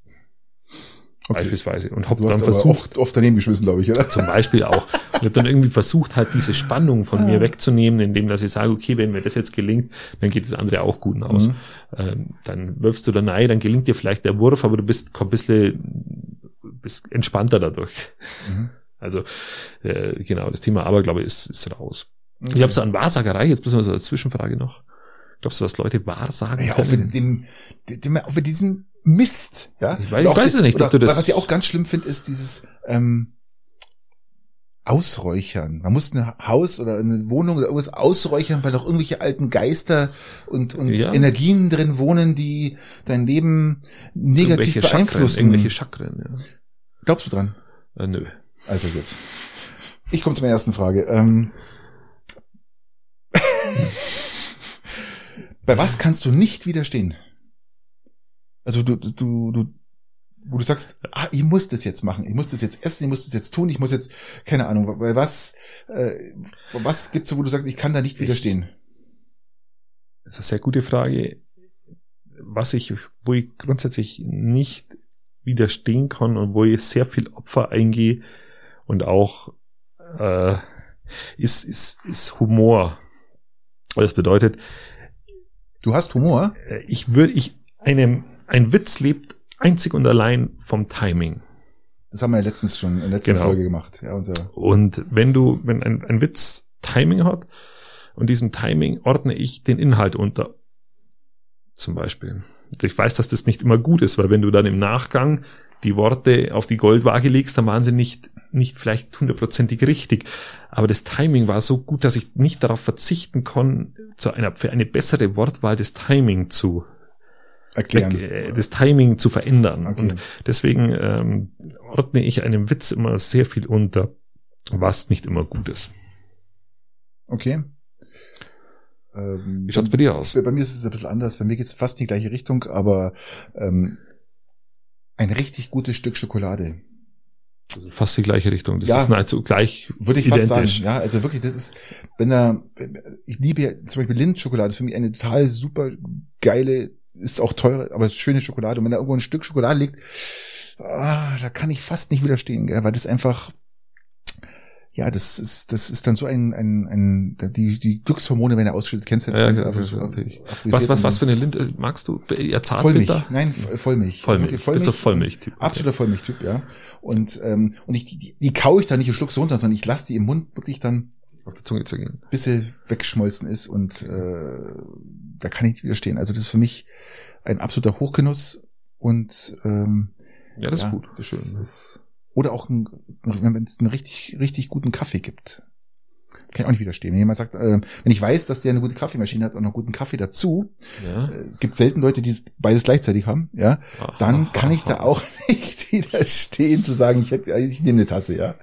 Okay. Beispielsweise. Und hast dann versucht, oft, oft daneben geschmissen, glaube ich, oder? zum Beispiel auch. Und habe dann irgendwie versucht, halt diese Spannung von Ah. mir wegzunehmen, indem dass ich sage, okay, wenn mir das jetzt gelingt, dann geht das andere auch gut aus. Mhm. Ähm, dann wirfst du da rein, dann gelingt dir vielleicht der Wurf, aber du bist kein bisschen bist entspannter dadurch. Mhm. Also äh, genau, das Thema Aberglaube ist, ist raus. Ich habe so an Wahrsagerei, jetzt müssen wir so eine Zwischenfrage noch. Glaubst du, dass Leute Wahrsagen Ja, auch können? mit dem, dem, dem, auch mit diesem Mist, ja. Ich weiß- ich auch weiß ja nicht, ob du das- Was ich auch ganz schlimm finde, ist dieses ähm, Ausräuchern. Man muss ein Haus oder eine Wohnung oder irgendwas ausräuchern, weil auch irgendwelche alten Geister und, und Ja. Energien drin wohnen, die dein Leben negativ Irgendwelche Chakren, beeinflussen. Irgendwelche Chakren, ja. Glaubst du dran? Äh, nö. Also gut. Ich komme zu meiner ersten Frage. Ähm, bei was kannst du nicht widerstehen? Also du, du, du, wo du sagst, ah, ich muss das jetzt machen, ich muss das jetzt essen, ich muss das jetzt tun, ich muss jetzt, keine Ahnung, bei was, äh, was gibt's so, wo du sagst, ich kann da nicht widerstehen? Das ist eine sehr gute Frage. Was ich, wo ich grundsätzlich nicht widerstehen kann und wo ich sehr viel Opfer eingehe und auch äh, ist, ist, ist Humor. Das bedeutet, Du hast Humor? äh, ich würde, ich, einem, ein Witz lebt einzig und allein vom Timing. Das haben wir ja letztens schon in der letzten Genau. Folge gemacht. Ja, unser, Und wenn du, wenn ein, ein Witz Timing hat und diesem Timing ordne ich den Inhalt unter. Zum Beispiel. Ich weiß, dass das nicht immer gut ist, weil wenn du dann im Nachgang die Worte auf die Goldwaage legst, dann waren sie nicht, nicht vielleicht hundertprozentig richtig. Aber das Timing war so gut, dass ich nicht darauf verzichten kann, zu einer, für eine bessere Wortwahl das Timing zu erklären. äh, das Timing zu verändern. Okay. Und deswegen ähm, ordne ich einem Witz immer sehr viel unter, was nicht immer gut ist. Okay. Ähm, Wie schaut's bei dir aus? Bei mir ist es ein bisschen anders. Bei mir geht es fast in die gleiche Richtung, aber ähm, ein richtig gutes Stück Schokolade. Fast die gleiche Richtung. Das Ja. ist nahezu gleich Würde ich fast identisch. sagen. Ja, also wirklich, das ist, wenn da, ich liebe ja zum Beispiel Lindschokolade, ist für mich eine total super geile, ist auch teure, aber schöne Schokolade. Und wenn da irgendwo ein Stück Schokolade liegt, ah, da kann ich fast nicht widerstehen, gell, weil das einfach, ja, das ist, das ist dann so ein, ein, ein die, die Glückshormone, wenn er ausschüttet, kennst du das? Ja, ja, das so Was, was, was für eine Linde magst du? Eher Vollmilch. Zartbitter? Nein, F- Vollmilch. Vollmilch. Also Bist du Vollmilch-Typ? Okay. Absoluter Vollmilchtyp, ja. Und, ähm, und ich, die, die, die kaue ich dann nicht und schluck so runter, sondern ich lasse die im Mund wirklich dann, Auf der Zunge zu gehen. bis sie weggeschmolzen ist und äh, da kann ich nicht widerstehen. Also das ist für mich ein absoluter Hochgenuss und ähm, Ja, das ja, ist gut. Das Schön. ist, oder auch wenn es einen richtig, richtig guten Kaffee gibt. Kann ich auch nicht widerstehen. Wenn jemand sagt, äh, wenn ich weiß, dass der eine gute Kaffeemaschine hat und noch guten Kaffee dazu, Ja. äh, es gibt selten Leute, die beides gleichzeitig haben, ja, dann kann ich da auch nicht widerstehen zu sagen, ich hätte, ich nehme eine Tasse, ja.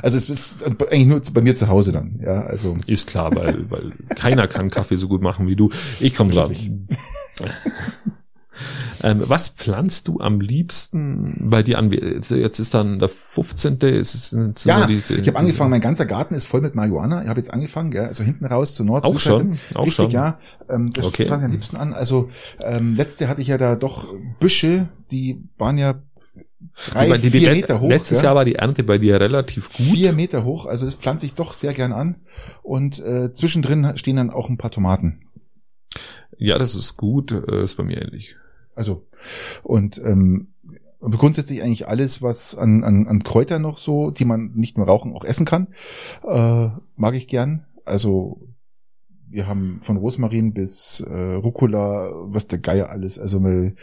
Also es ist eigentlich nur bei mir zu Hause dann, ja, also Ist klar, weil, weil keiner kann Kaffee so gut machen wie du. Ich komme dran. ähm, was pflanzt du am liebsten bei dir an? Jetzt jetzt ist dann der 15. Es ist, sind ja, diese- ich habe angefangen, mein ganzer Garten ist voll mit Marihuana. Ich habe jetzt angefangen, ja, also hinten raus zur Nord. Auch schon? Auch Richtig, schon? ja. Ähm, das Okay. fange ich am liebsten an. Also ähm, letzte hatte ich ja da doch Büsche, die waren ja drei, die- die vier Meter hoch. Letztes ja. Jahr war die Ernte bei dir relativ gut. vier Meter hoch, also das pflanze ich doch sehr gern an. Und äh, zwischendrin stehen dann auch ein paar Tomaten. Ja, das ist gut. äh, Ist bei mir ähnlich. Also und ähm, grundsätzlich eigentlich alles, was an, an, an Kräutern noch so, die man nicht nur rauchen, auch essen kann, äh, mag ich gern. Also wir haben von Rosmarin bis äh, Rucola, was der Geier alles. Also meine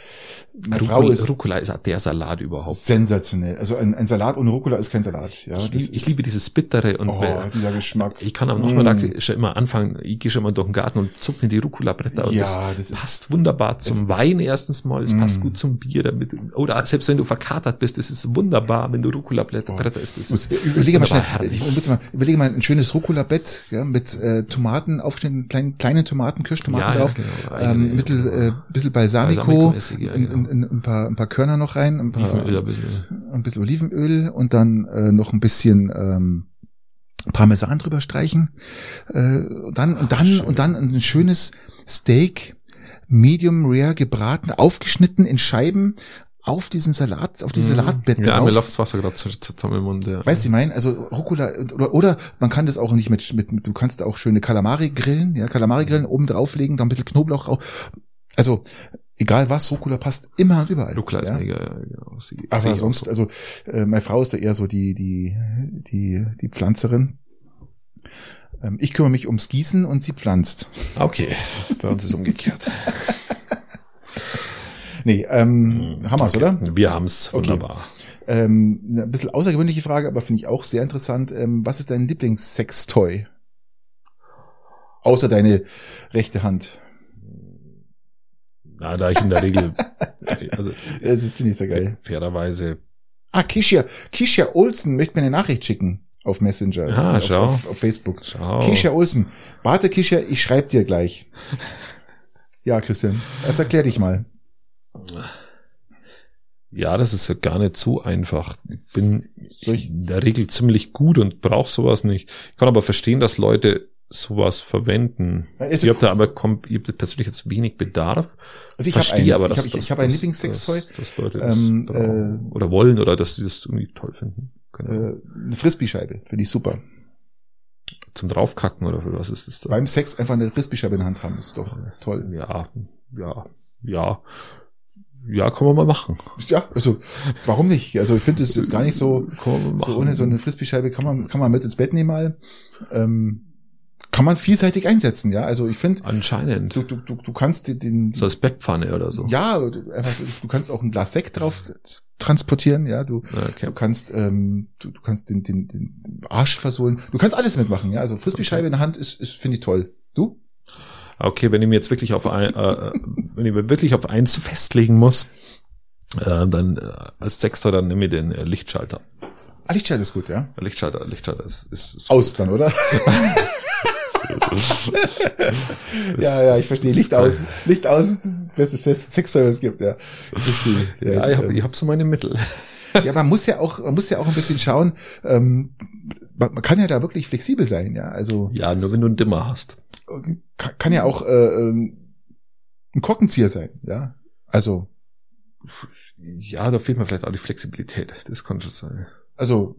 Frau Rucola, ist Rucola ist der Salat überhaupt. sensationell. Also ein, ein Salat ohne Rucola ist kein Salat. Ja, ich, das lieb, ich liebe dieses Bittere und oh, äh, dieser Geschmack. ich kann am Nachmittag Mm. schon immer anfangen, ich gehe schon mal durch den Garten und zupfe mir die Rucola-Bretter und Ja, das das ist- passt wunderbar zum Wein erstens mal, es Mm. passt gut zum Bier damit, oder selbst wenn du verkatert bist, es ist wunderbar, wenn du Rucola-Bretter Bretter isst. Das ist Überlege mal schnell, ich, muss mal, überlege mal ein schönes Rucola-Bett ja, mit äh, Tomaten, aufgeschnittenen kleinen, kleinen Tomaten, Kirschtomaten Ja, ja, drauf, genau. ähm, mittel, äh, bisschen Balsamico, Balsamico-Essig, ja, ein, genau. ein, ein, ein, paar, ein paar Körner noch rein, ein paar, Olivenöl ein bisschen. ein bisschen Olivenöl und dann äh, noch ein bisschen ähm, Parmesan drüber streichen. Äh, und dann und dann schön. und dann ein schönes Steak, medium rare gebraten, aufgeschnitten in Scheiben auf diesen Salat, auf die Salatbett Mhm. Ja, mir läuft das Wasser gerade zu- zu- zusammen im Mund. Ja. Weißt du, ich meine, also Rucola oder, oder man kann das auch nicht mit, mit, du kannst auch schöne Kalamari grillen, ja, Kalamari grillen, oben drauflegen, dann ein bisschen Knoblauch drauf. Also, egal was, Rucola passt immer und überall. Rucola ist ja. mega, ja, genau. Sie- Aber sonst, so. also äh, meine Frau ist da eher so die, die, die, die Pflanzerin. Ähm, ich kümmere mich ums Gießen und sie pflanzt. Okay, bei uns ist umgekehrt. Nee, ähm, haben wir's, Okay. oder? Wir haben's, Okay. wunderbar. Ähm, eine bisschen außergewöhnliche Frage, aber finde ich auch sehr interessant. Ähm, was ist dein Lieblingssextoy? Außer deine rechte Hand. Na, da ich in der Regel, also Das finde ich sehr geil. fairerweise Ah, Kisha, Kisha Olsen möchte mir eine Nachricht schicken auf Messenger. Ah, auf, schau. Auf, auf Facebook. Schau. Kisha Olsen. Warte, Kisha, ich schreib dir gleich. Ja, Christian, jetzt erklär dich mal. Ja, das ist ja gar nicht so einfach. Ich bin in der Regel ziemlich gut und brauche sowas nicht. Ich kann aber verstehen, dass Leute sowas verwenden. Also- ich habe da aber ich hab persönlich jetzt wenig Bedarf. Also ich habe Verstehe aber, ich dass habe ich, dass- ich hab ein Lieblingssextoy, dass, dass Leute das Ähm, brauchen oder wollen oder dass sie das irgendwie toll finden. Ahnung. äh, eine Frisbee-Scheibe, finde ich super. Zum draufkacken oder für was ist das? da? Beim Sex einfach eine Frisbee-Scheibe in der Hand haben, ist doch toll. Ja, ja, ja. Ja, kann man mal machen. Ja, also warum nicht? Also ich finde es jetzt gar nicht so, so ohne so eine Frisbee-Scheibe kann man, kann man mit ins Bett nehmen mal. Ähm, kann man vielseitig einsetzen, ja. Also ich finde, Anscheinend. du, du, du, du kannst den, den So als Bettpfanne oder so. ja, du, einfach, du kannst auch ein Glas Sekt drauf transportieren, ja. Du, Okay. du kannst, ähm, du, du kannst den, den, den Arsch versohlen. Du kannst alles mitmachen, ja. Also Frisbee-Scheibe in der Hand ist, ist finde ich toll. Du? Okay, wenn ich mir jetzt wirklich auf ein, äh, wenn ich mir wirklich auf eins festlegen muss, äh, dann äh, als Sechster dann nehme ich den äh, Lichtschalter. Ah, Lichtschalter ist gut, ja. Lichtschalter, Lichtschalter ist, ist, ist Aus dann, oder? ja, ja, ich verstehe. Licht aus. Licht aus ist das beste beste Sextoy, was es gibt, ja. Verstehe. Ja, ich habe ich hab so meine Mittel. ja, man muss ja auch, man muss ja auch ein bisschen schauen, ähm, man, man kann ja da wirklich flexibel sein, ja. Also Ja, nur wenn du einen Dimmer hast. Kann, kann ja auch äh, ähm, ein Korkenzieher sein, ja. Also, Ja, da fehlt mir vielleicht auch die Flexibilität. Das kann schon sein. also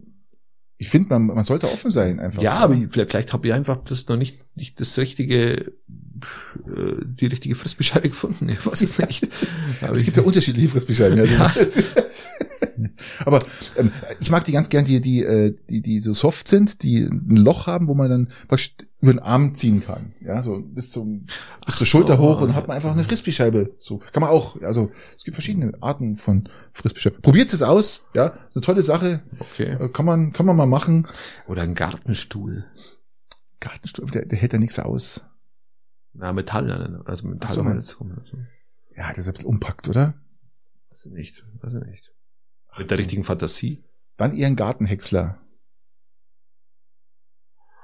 ich finde, man, man sollte offen sein einfach. Ja, aber ich- vielleicht, vielleicht habe ich einfach das noch nicht, nicht das richtige, äh, die richtige Frisbeescheibe gefunden. Ich weiß es nicht. Aber es gibt ja unterschiedliche Frisbeescheiben. Also. Ja. Aber ähm, ich mag die ganz gern, die, die, äh, die, die so soft sind, die ein Loch haben, wo man dann praktisch über den Arm ziehen kann. Ja, so bis zum bis zur Ach Schulter so. hoch und hat man einfach eine Frisbeescheibe. So kann man auch. Also es gibt verschiedene Arten von Frisbeescheiben. Probiert es aus. Ja, ist eine tolle Sache. Okay. Äh, Kann man kann man mal machen. Oder ein Gartenstuhl. Gartenstuhl, der, der hält ja nichts aus. Na, Metall, also Metall. So, also, Ja, der ist ein bisschen umpackt, oder? weiß ich nicht, weiß ich nicht. Mit der richtigen Fantasie. Dann eher ein Gartenhäcksler.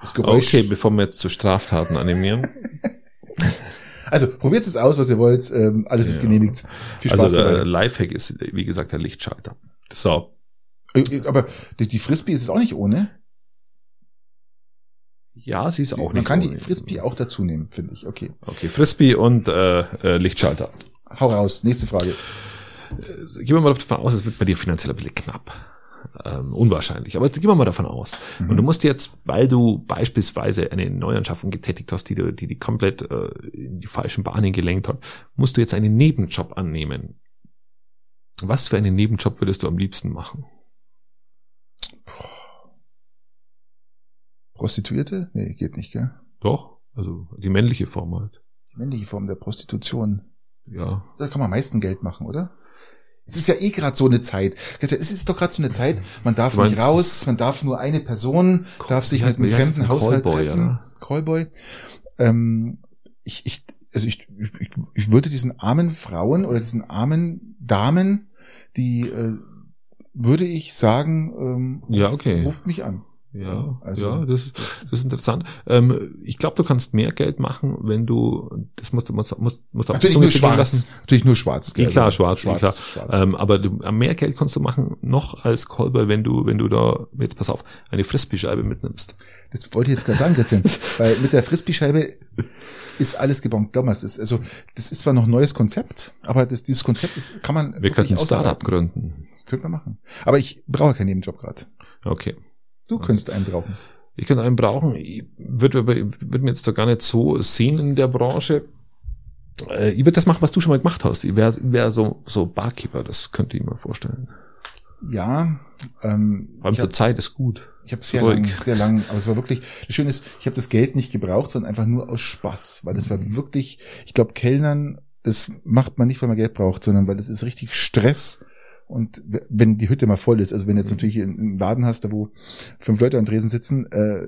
Das Geräusch. Okay, bevor wir jetzt zu Straftaten animieren. Also probiert es aus, was ihr wollt. Ähm, alles ist Ja. genehmigt. Viel also Spaß der dabei. Lifehack ist, wie gesagt, der Lichtschalter. So. Äh, Aber die, Frisbee ist es auch nicht ohne. Ja, sie ist auch Man nicht. kann ohne. die Frisbee auch dazu nehmen, finde ich. Okay. Okay, Frisbee und äh, äh, Lichtschalter. Hau raus. Nächste Frage. Äh, Gehen wir mal davon aus, es wird bei dir finanziell ein bisschen knapp. Ähm, unwahrscheinlich. Aber gehen wir mal davon aus. Mhm. Und du musst jetzt, weil du beispielsweise eine Neuanschaffung getätigt hast, die du, die, die komplett äh, in die falschen Bahnen gelenkt hat, musst du jetzt einen Nebenjob annehmen. Was für einen Nebenjob würdest du am liebsten machen? Prostituierte? Nee, geht nicht, gell? Doch, also die männliche Form halt. Die männliche Form der Prostitution. Ja. Da kann man am meisten Geld machen, oder? Es ist ja eh gerade so eine Zeit. Es ist doch gerade so eine Zeit, man darf nicht raus, man darf nur eine Person, darf sich mit einem fremden Haushalt Callboy, treffen. oder? Callboy. Ähm, ich, ich, also ich, ich, ich würde diesen armen Frauen oder diesen armen Damen, die äh, würde ich sagen, ähm, Ja, okay. ruft mich an. Ja, Also- ja, das, das ist interessant. Ähm, ich glaube, du kannst mehr Geld machen, wenn du, das musst du musst, musst, musst auf die Natürlich Zunge nur zergehen schwarz. lassen. Natürlich nur schwarz. Ja, gell? klar, Also schwarz, schwarz, klar. schwarz. Ähm, aber du, mehr Geld kannst du machen noch als Callboy, wenn du, wenn du da, jetzt pass auf, eine Frisbee-Scheibe mitnimmst. Das wollte ich jetzt gerade sagen, Christian. Weil mit der Frisbee-Scheibe ist alles gebongt. Glaub mal, das ist, also, das ist zwar noch ein neues Konzept, aber das, dieses Konzept ist, kann man Wir könnten ein Startup gründen. Das könnte man machen. Aber ich brauche keinen Nebenjob gerade. Okay. Du könntest einen brauchen. Ich könnte einen brauchen. Ich würde aber, würde mir jetzt da gar nicht so sehen in der Branche. Äh, Ich würde das machen, was du schon mal gemacht hast. Ich wäre wär so, so Barkeeper, das könnte ich mir vorstellen. Ja, ähm, Vor allem ich zur habe Zeit ist gut. ich hab sehr lang, sehr lang, aber es war wirklich, das Schöne ist, ich habe das Geld nicht gebraucht, sondern einfach nur aus Spaß, weil das war wirklich, ich glaube, Kellnern, das macht man nicht, weil man Geld braucht, sondern weil das ist richtig Stress. Und wenn die Hütte mal voll ist, also wenn du jetzt Mhm. natürlich einen Laden hast, da wo fünf Leute am Tresen sitzen, äh,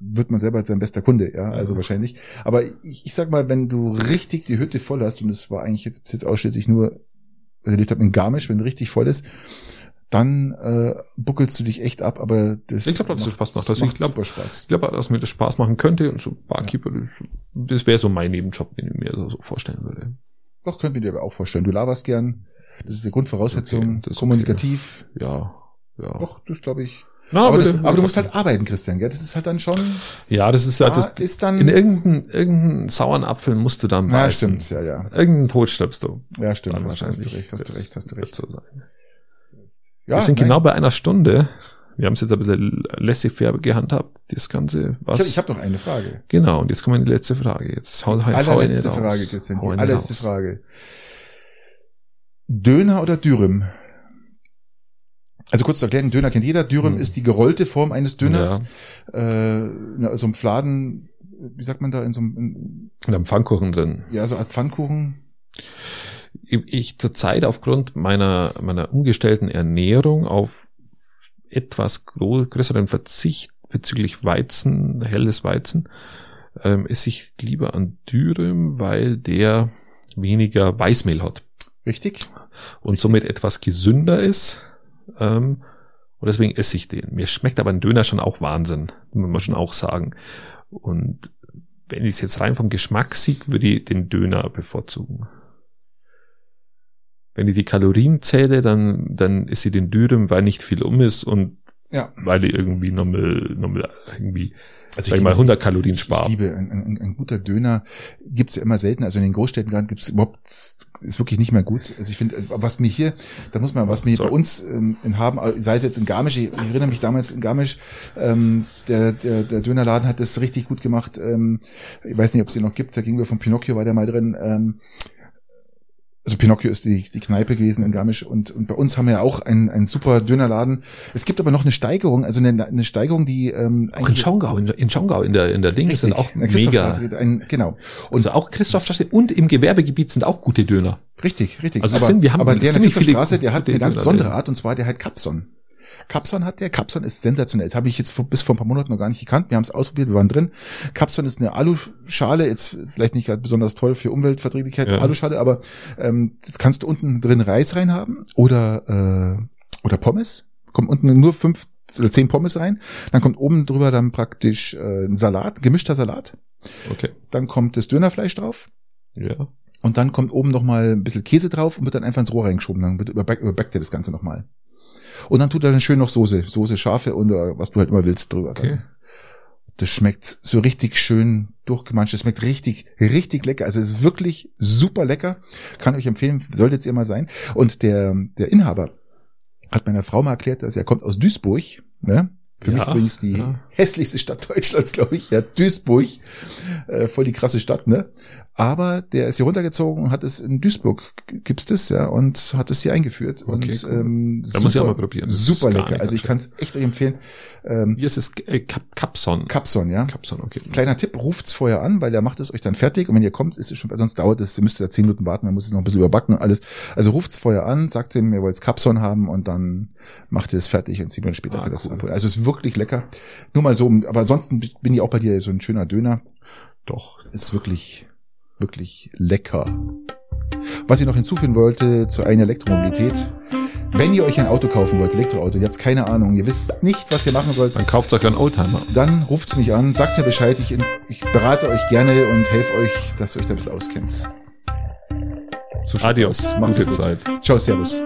wird man selber sein bester Kunde, ja, also Ja. wahrscheinlich. Aber ich, ich sag mal, wenn du richtig die Hütte voll hast, und es war eigentlich jetzt bis jetzt ausschließlich nur, also ich habe in Garmisch, wenn richtig voll ist, dann äh, buckelst du dich echt ab, aber das Ich glaube, dass das Spaß macht. Also ich glaube, super Spaß. ich glaube, dass mir das Spaß machen könnte und so Barkeeper, das, das wäre so mein Nebenjob, den ich mir so, so vorstellen würde. Doch, könnte ich dir aber auch vorstellen. Du laberst gern. Das ist die Grundvoraussetzung. Okay, das ist kommunikativ. Ja, ja. Doch, das glaube ich. Na, aber, würde- du, aber du musst halt arbeiten, Christian, gell? Das ist halt dann schon. ja, das ist halt Da das. ist dann. In irgendeinen, irgendeinen sauren Apfel musst du dann ja, beißen. stimmt, ja, ja. Irgendeinen Tod stirbst du. Ja, stimmt. Dann Hast, hast du wahrscheinlich. recht, hast du Das recht, hast du recht. So sein. Ja, wir sind nein. genau bei einer Stunde. Wir haben es jetzt ein bisschen laissez-faire gehandhabt, das Ganze. Was? Ich habe hab noch eine Frage. genau, und jetzt kommt die letzte Frage. Jetzt hau, hau, hau Allerletzte eine raus. Frage, Christian. Die eine allerletzte raus. Frage. Döner oder Dürüm? Also kurz zu erklären, Döner kennt jeder. Dürüm Hm. ist die gerollte Form eines Döners. Äh, na, so ein Fladen, wie sagt man da, in so einem, in, Und am Pfannkuchen drin. ja, so eine Art Pfannkuchen. Ich, ich zurzeit aufgrund meiner, meiner umgestellten Ernährung auf etwas größeren Verzicht bezüglich Weizen, helles Weizen, ähm, esse ich lieber an Dürüm, weil der weniger Weißmehl hat Richtig? Und somit etwas gesünder ist. Ähm, und deswegen esse ich den. Mir schmeckt aber ein Döner schon auch Wahnsinn, muss man schon auch sagen. Und wenn ich es jetzt rein vom Geschmack sehe, würde ich den Döner bevorzugen. Wenn ich die Kalorien zähle, dann, dann ist sie den Dürüm, weil nicht viel um ist und Ja. weil ich irgendwie nochmal, nochmal irgendwie, Also ich mal, 100 Kalorien Ich spare. liebe, ein, ein, ein guter Döner gibt's ja immer selten. Also in den Großstädten gerade gibt's überhaupt, ist wirklich nicht mehr gut. Also ich finde, was mir hier, da muss man, was mir hier Sorry. bei uns ähm, in haben, sei es jetzt in Garmisch, ich, ich erinnere mich damals in Garmisch, ähm, der, der, der Dönerladen hat das richtig gut gemacht. Ähm, ich weiß nicht, ob es den noch gibt, da ging wir von Pinocchio war der mal drin. Ähm, also Pinocchio ist die, die Kneipe gewesen in Garmisch und, und bei uns haben wir ja auch einen, einen super Dönerladen. Es gibt aber noch eine Steigerung, also eine, eine Steigerung, die ähm, Auch in Schongau, in, der- in Schongau, in der, in der Ding sind auch mega. Ein, genau. Und Also auch Christophstraße und im Gewerbegebiet sind auch gute Döner. richtig, richtig. Also aber, sind- wir haben aber der in der Christophstraße, der hat eine ganz besondere. Art und zwar der halt Capson. Capson hat der. Capson ist sensationell. Das habe ich jetzt vor, bis vor ein paar Monaten noch gar nicht gekannt. Wir haben es ausprobiert, wir waren drin. Capson ist eine Aluschale, jetzt vielleicht nicht gerade besonders toll für Umweltverträglichkeit, Ja. Aluschale, aber ähm, das kannst du unten drin Reis reinhaben oder äh, oder Pommes. Kommt unten nur fünf oder zehn Pommes rein. Dann kommt oben drüber dann praktisch äh, ein Salat, gemischter Salat. Okay. Dann kommt das Dönerfleisch drauf. Ja. Und dann kommt oben noch mal ein bisschen Käse drauf und wird dann einfach ins Rohr reingeschoben. Dann wird überback, überbackt er das Ganze noch mal. Und dann tut er dann schön noch Soße, Soße scharfe und oder was du halt immer willst drüber. Okay. Das schmeckt so richtig schön durchgemanscht. Das schmeckt richtig, richtig lecker. Also es ist wirklich super lecker. Kann euch empfehlen, solltet ihr mal sein. Und der, der Inhaber hat meiner Frau mal erklärt, dass er kommt aus Duisburg. Ne? Für mich Ja, übrigens die ja. hässlichste Stadt Deutschlands, glaube ich. Ja, Duisburg. Äh, voll die krasse Stadt, ne? Aber der ist hier runtergezogen und hat es in Duisburg g- gibt's das, ja, und hat es hier eingeführt. Okay, und cool. ähm, Da muss ich auch mal probieren. Das Super lecker. Also ich kann es echt euch empfehlen. Ähm, Hier ist es äh, Cap Capson. Capson, ja. Capson, okay. Kleiner Tipp, ruft's vorher an, weil der macht es euch dann fertig und wenn ihr kommt, ist es schon, sonst dauert es, ihr müsst da zehn Minuten warten, man muss es noch ein bisschen überbacken und alles. Also ruft's vorher an, sagt ihm, ihr wollt Capson haben und dann macht ihr es fertig und zehn Minuten später Ah, das cool. abholen. Also es ist wirklich lecker. Nur mal so, aber ansonsten bin ich auch bei dir so ein schöner Döner. Doch. Ist wirklich, wirklich lecker. Was ich noch hinzufügen wollte zur einen Elektromobilität. Wenn ihr euch ein Auto kaufen wollt, Elektroauto, ihr habt keine Ahnung, ihr wisst nicht, was ihr machen sollt, Dann kauft euch einen Oldtimer. dann ruft's mich an, sagt mir Bescheid, ich, ich berate euch gerne und helfe euch, dass ihr euch da ein bisschen auskennt. So Adios. Macht's Gute gut. Zeit. Ciao, servus.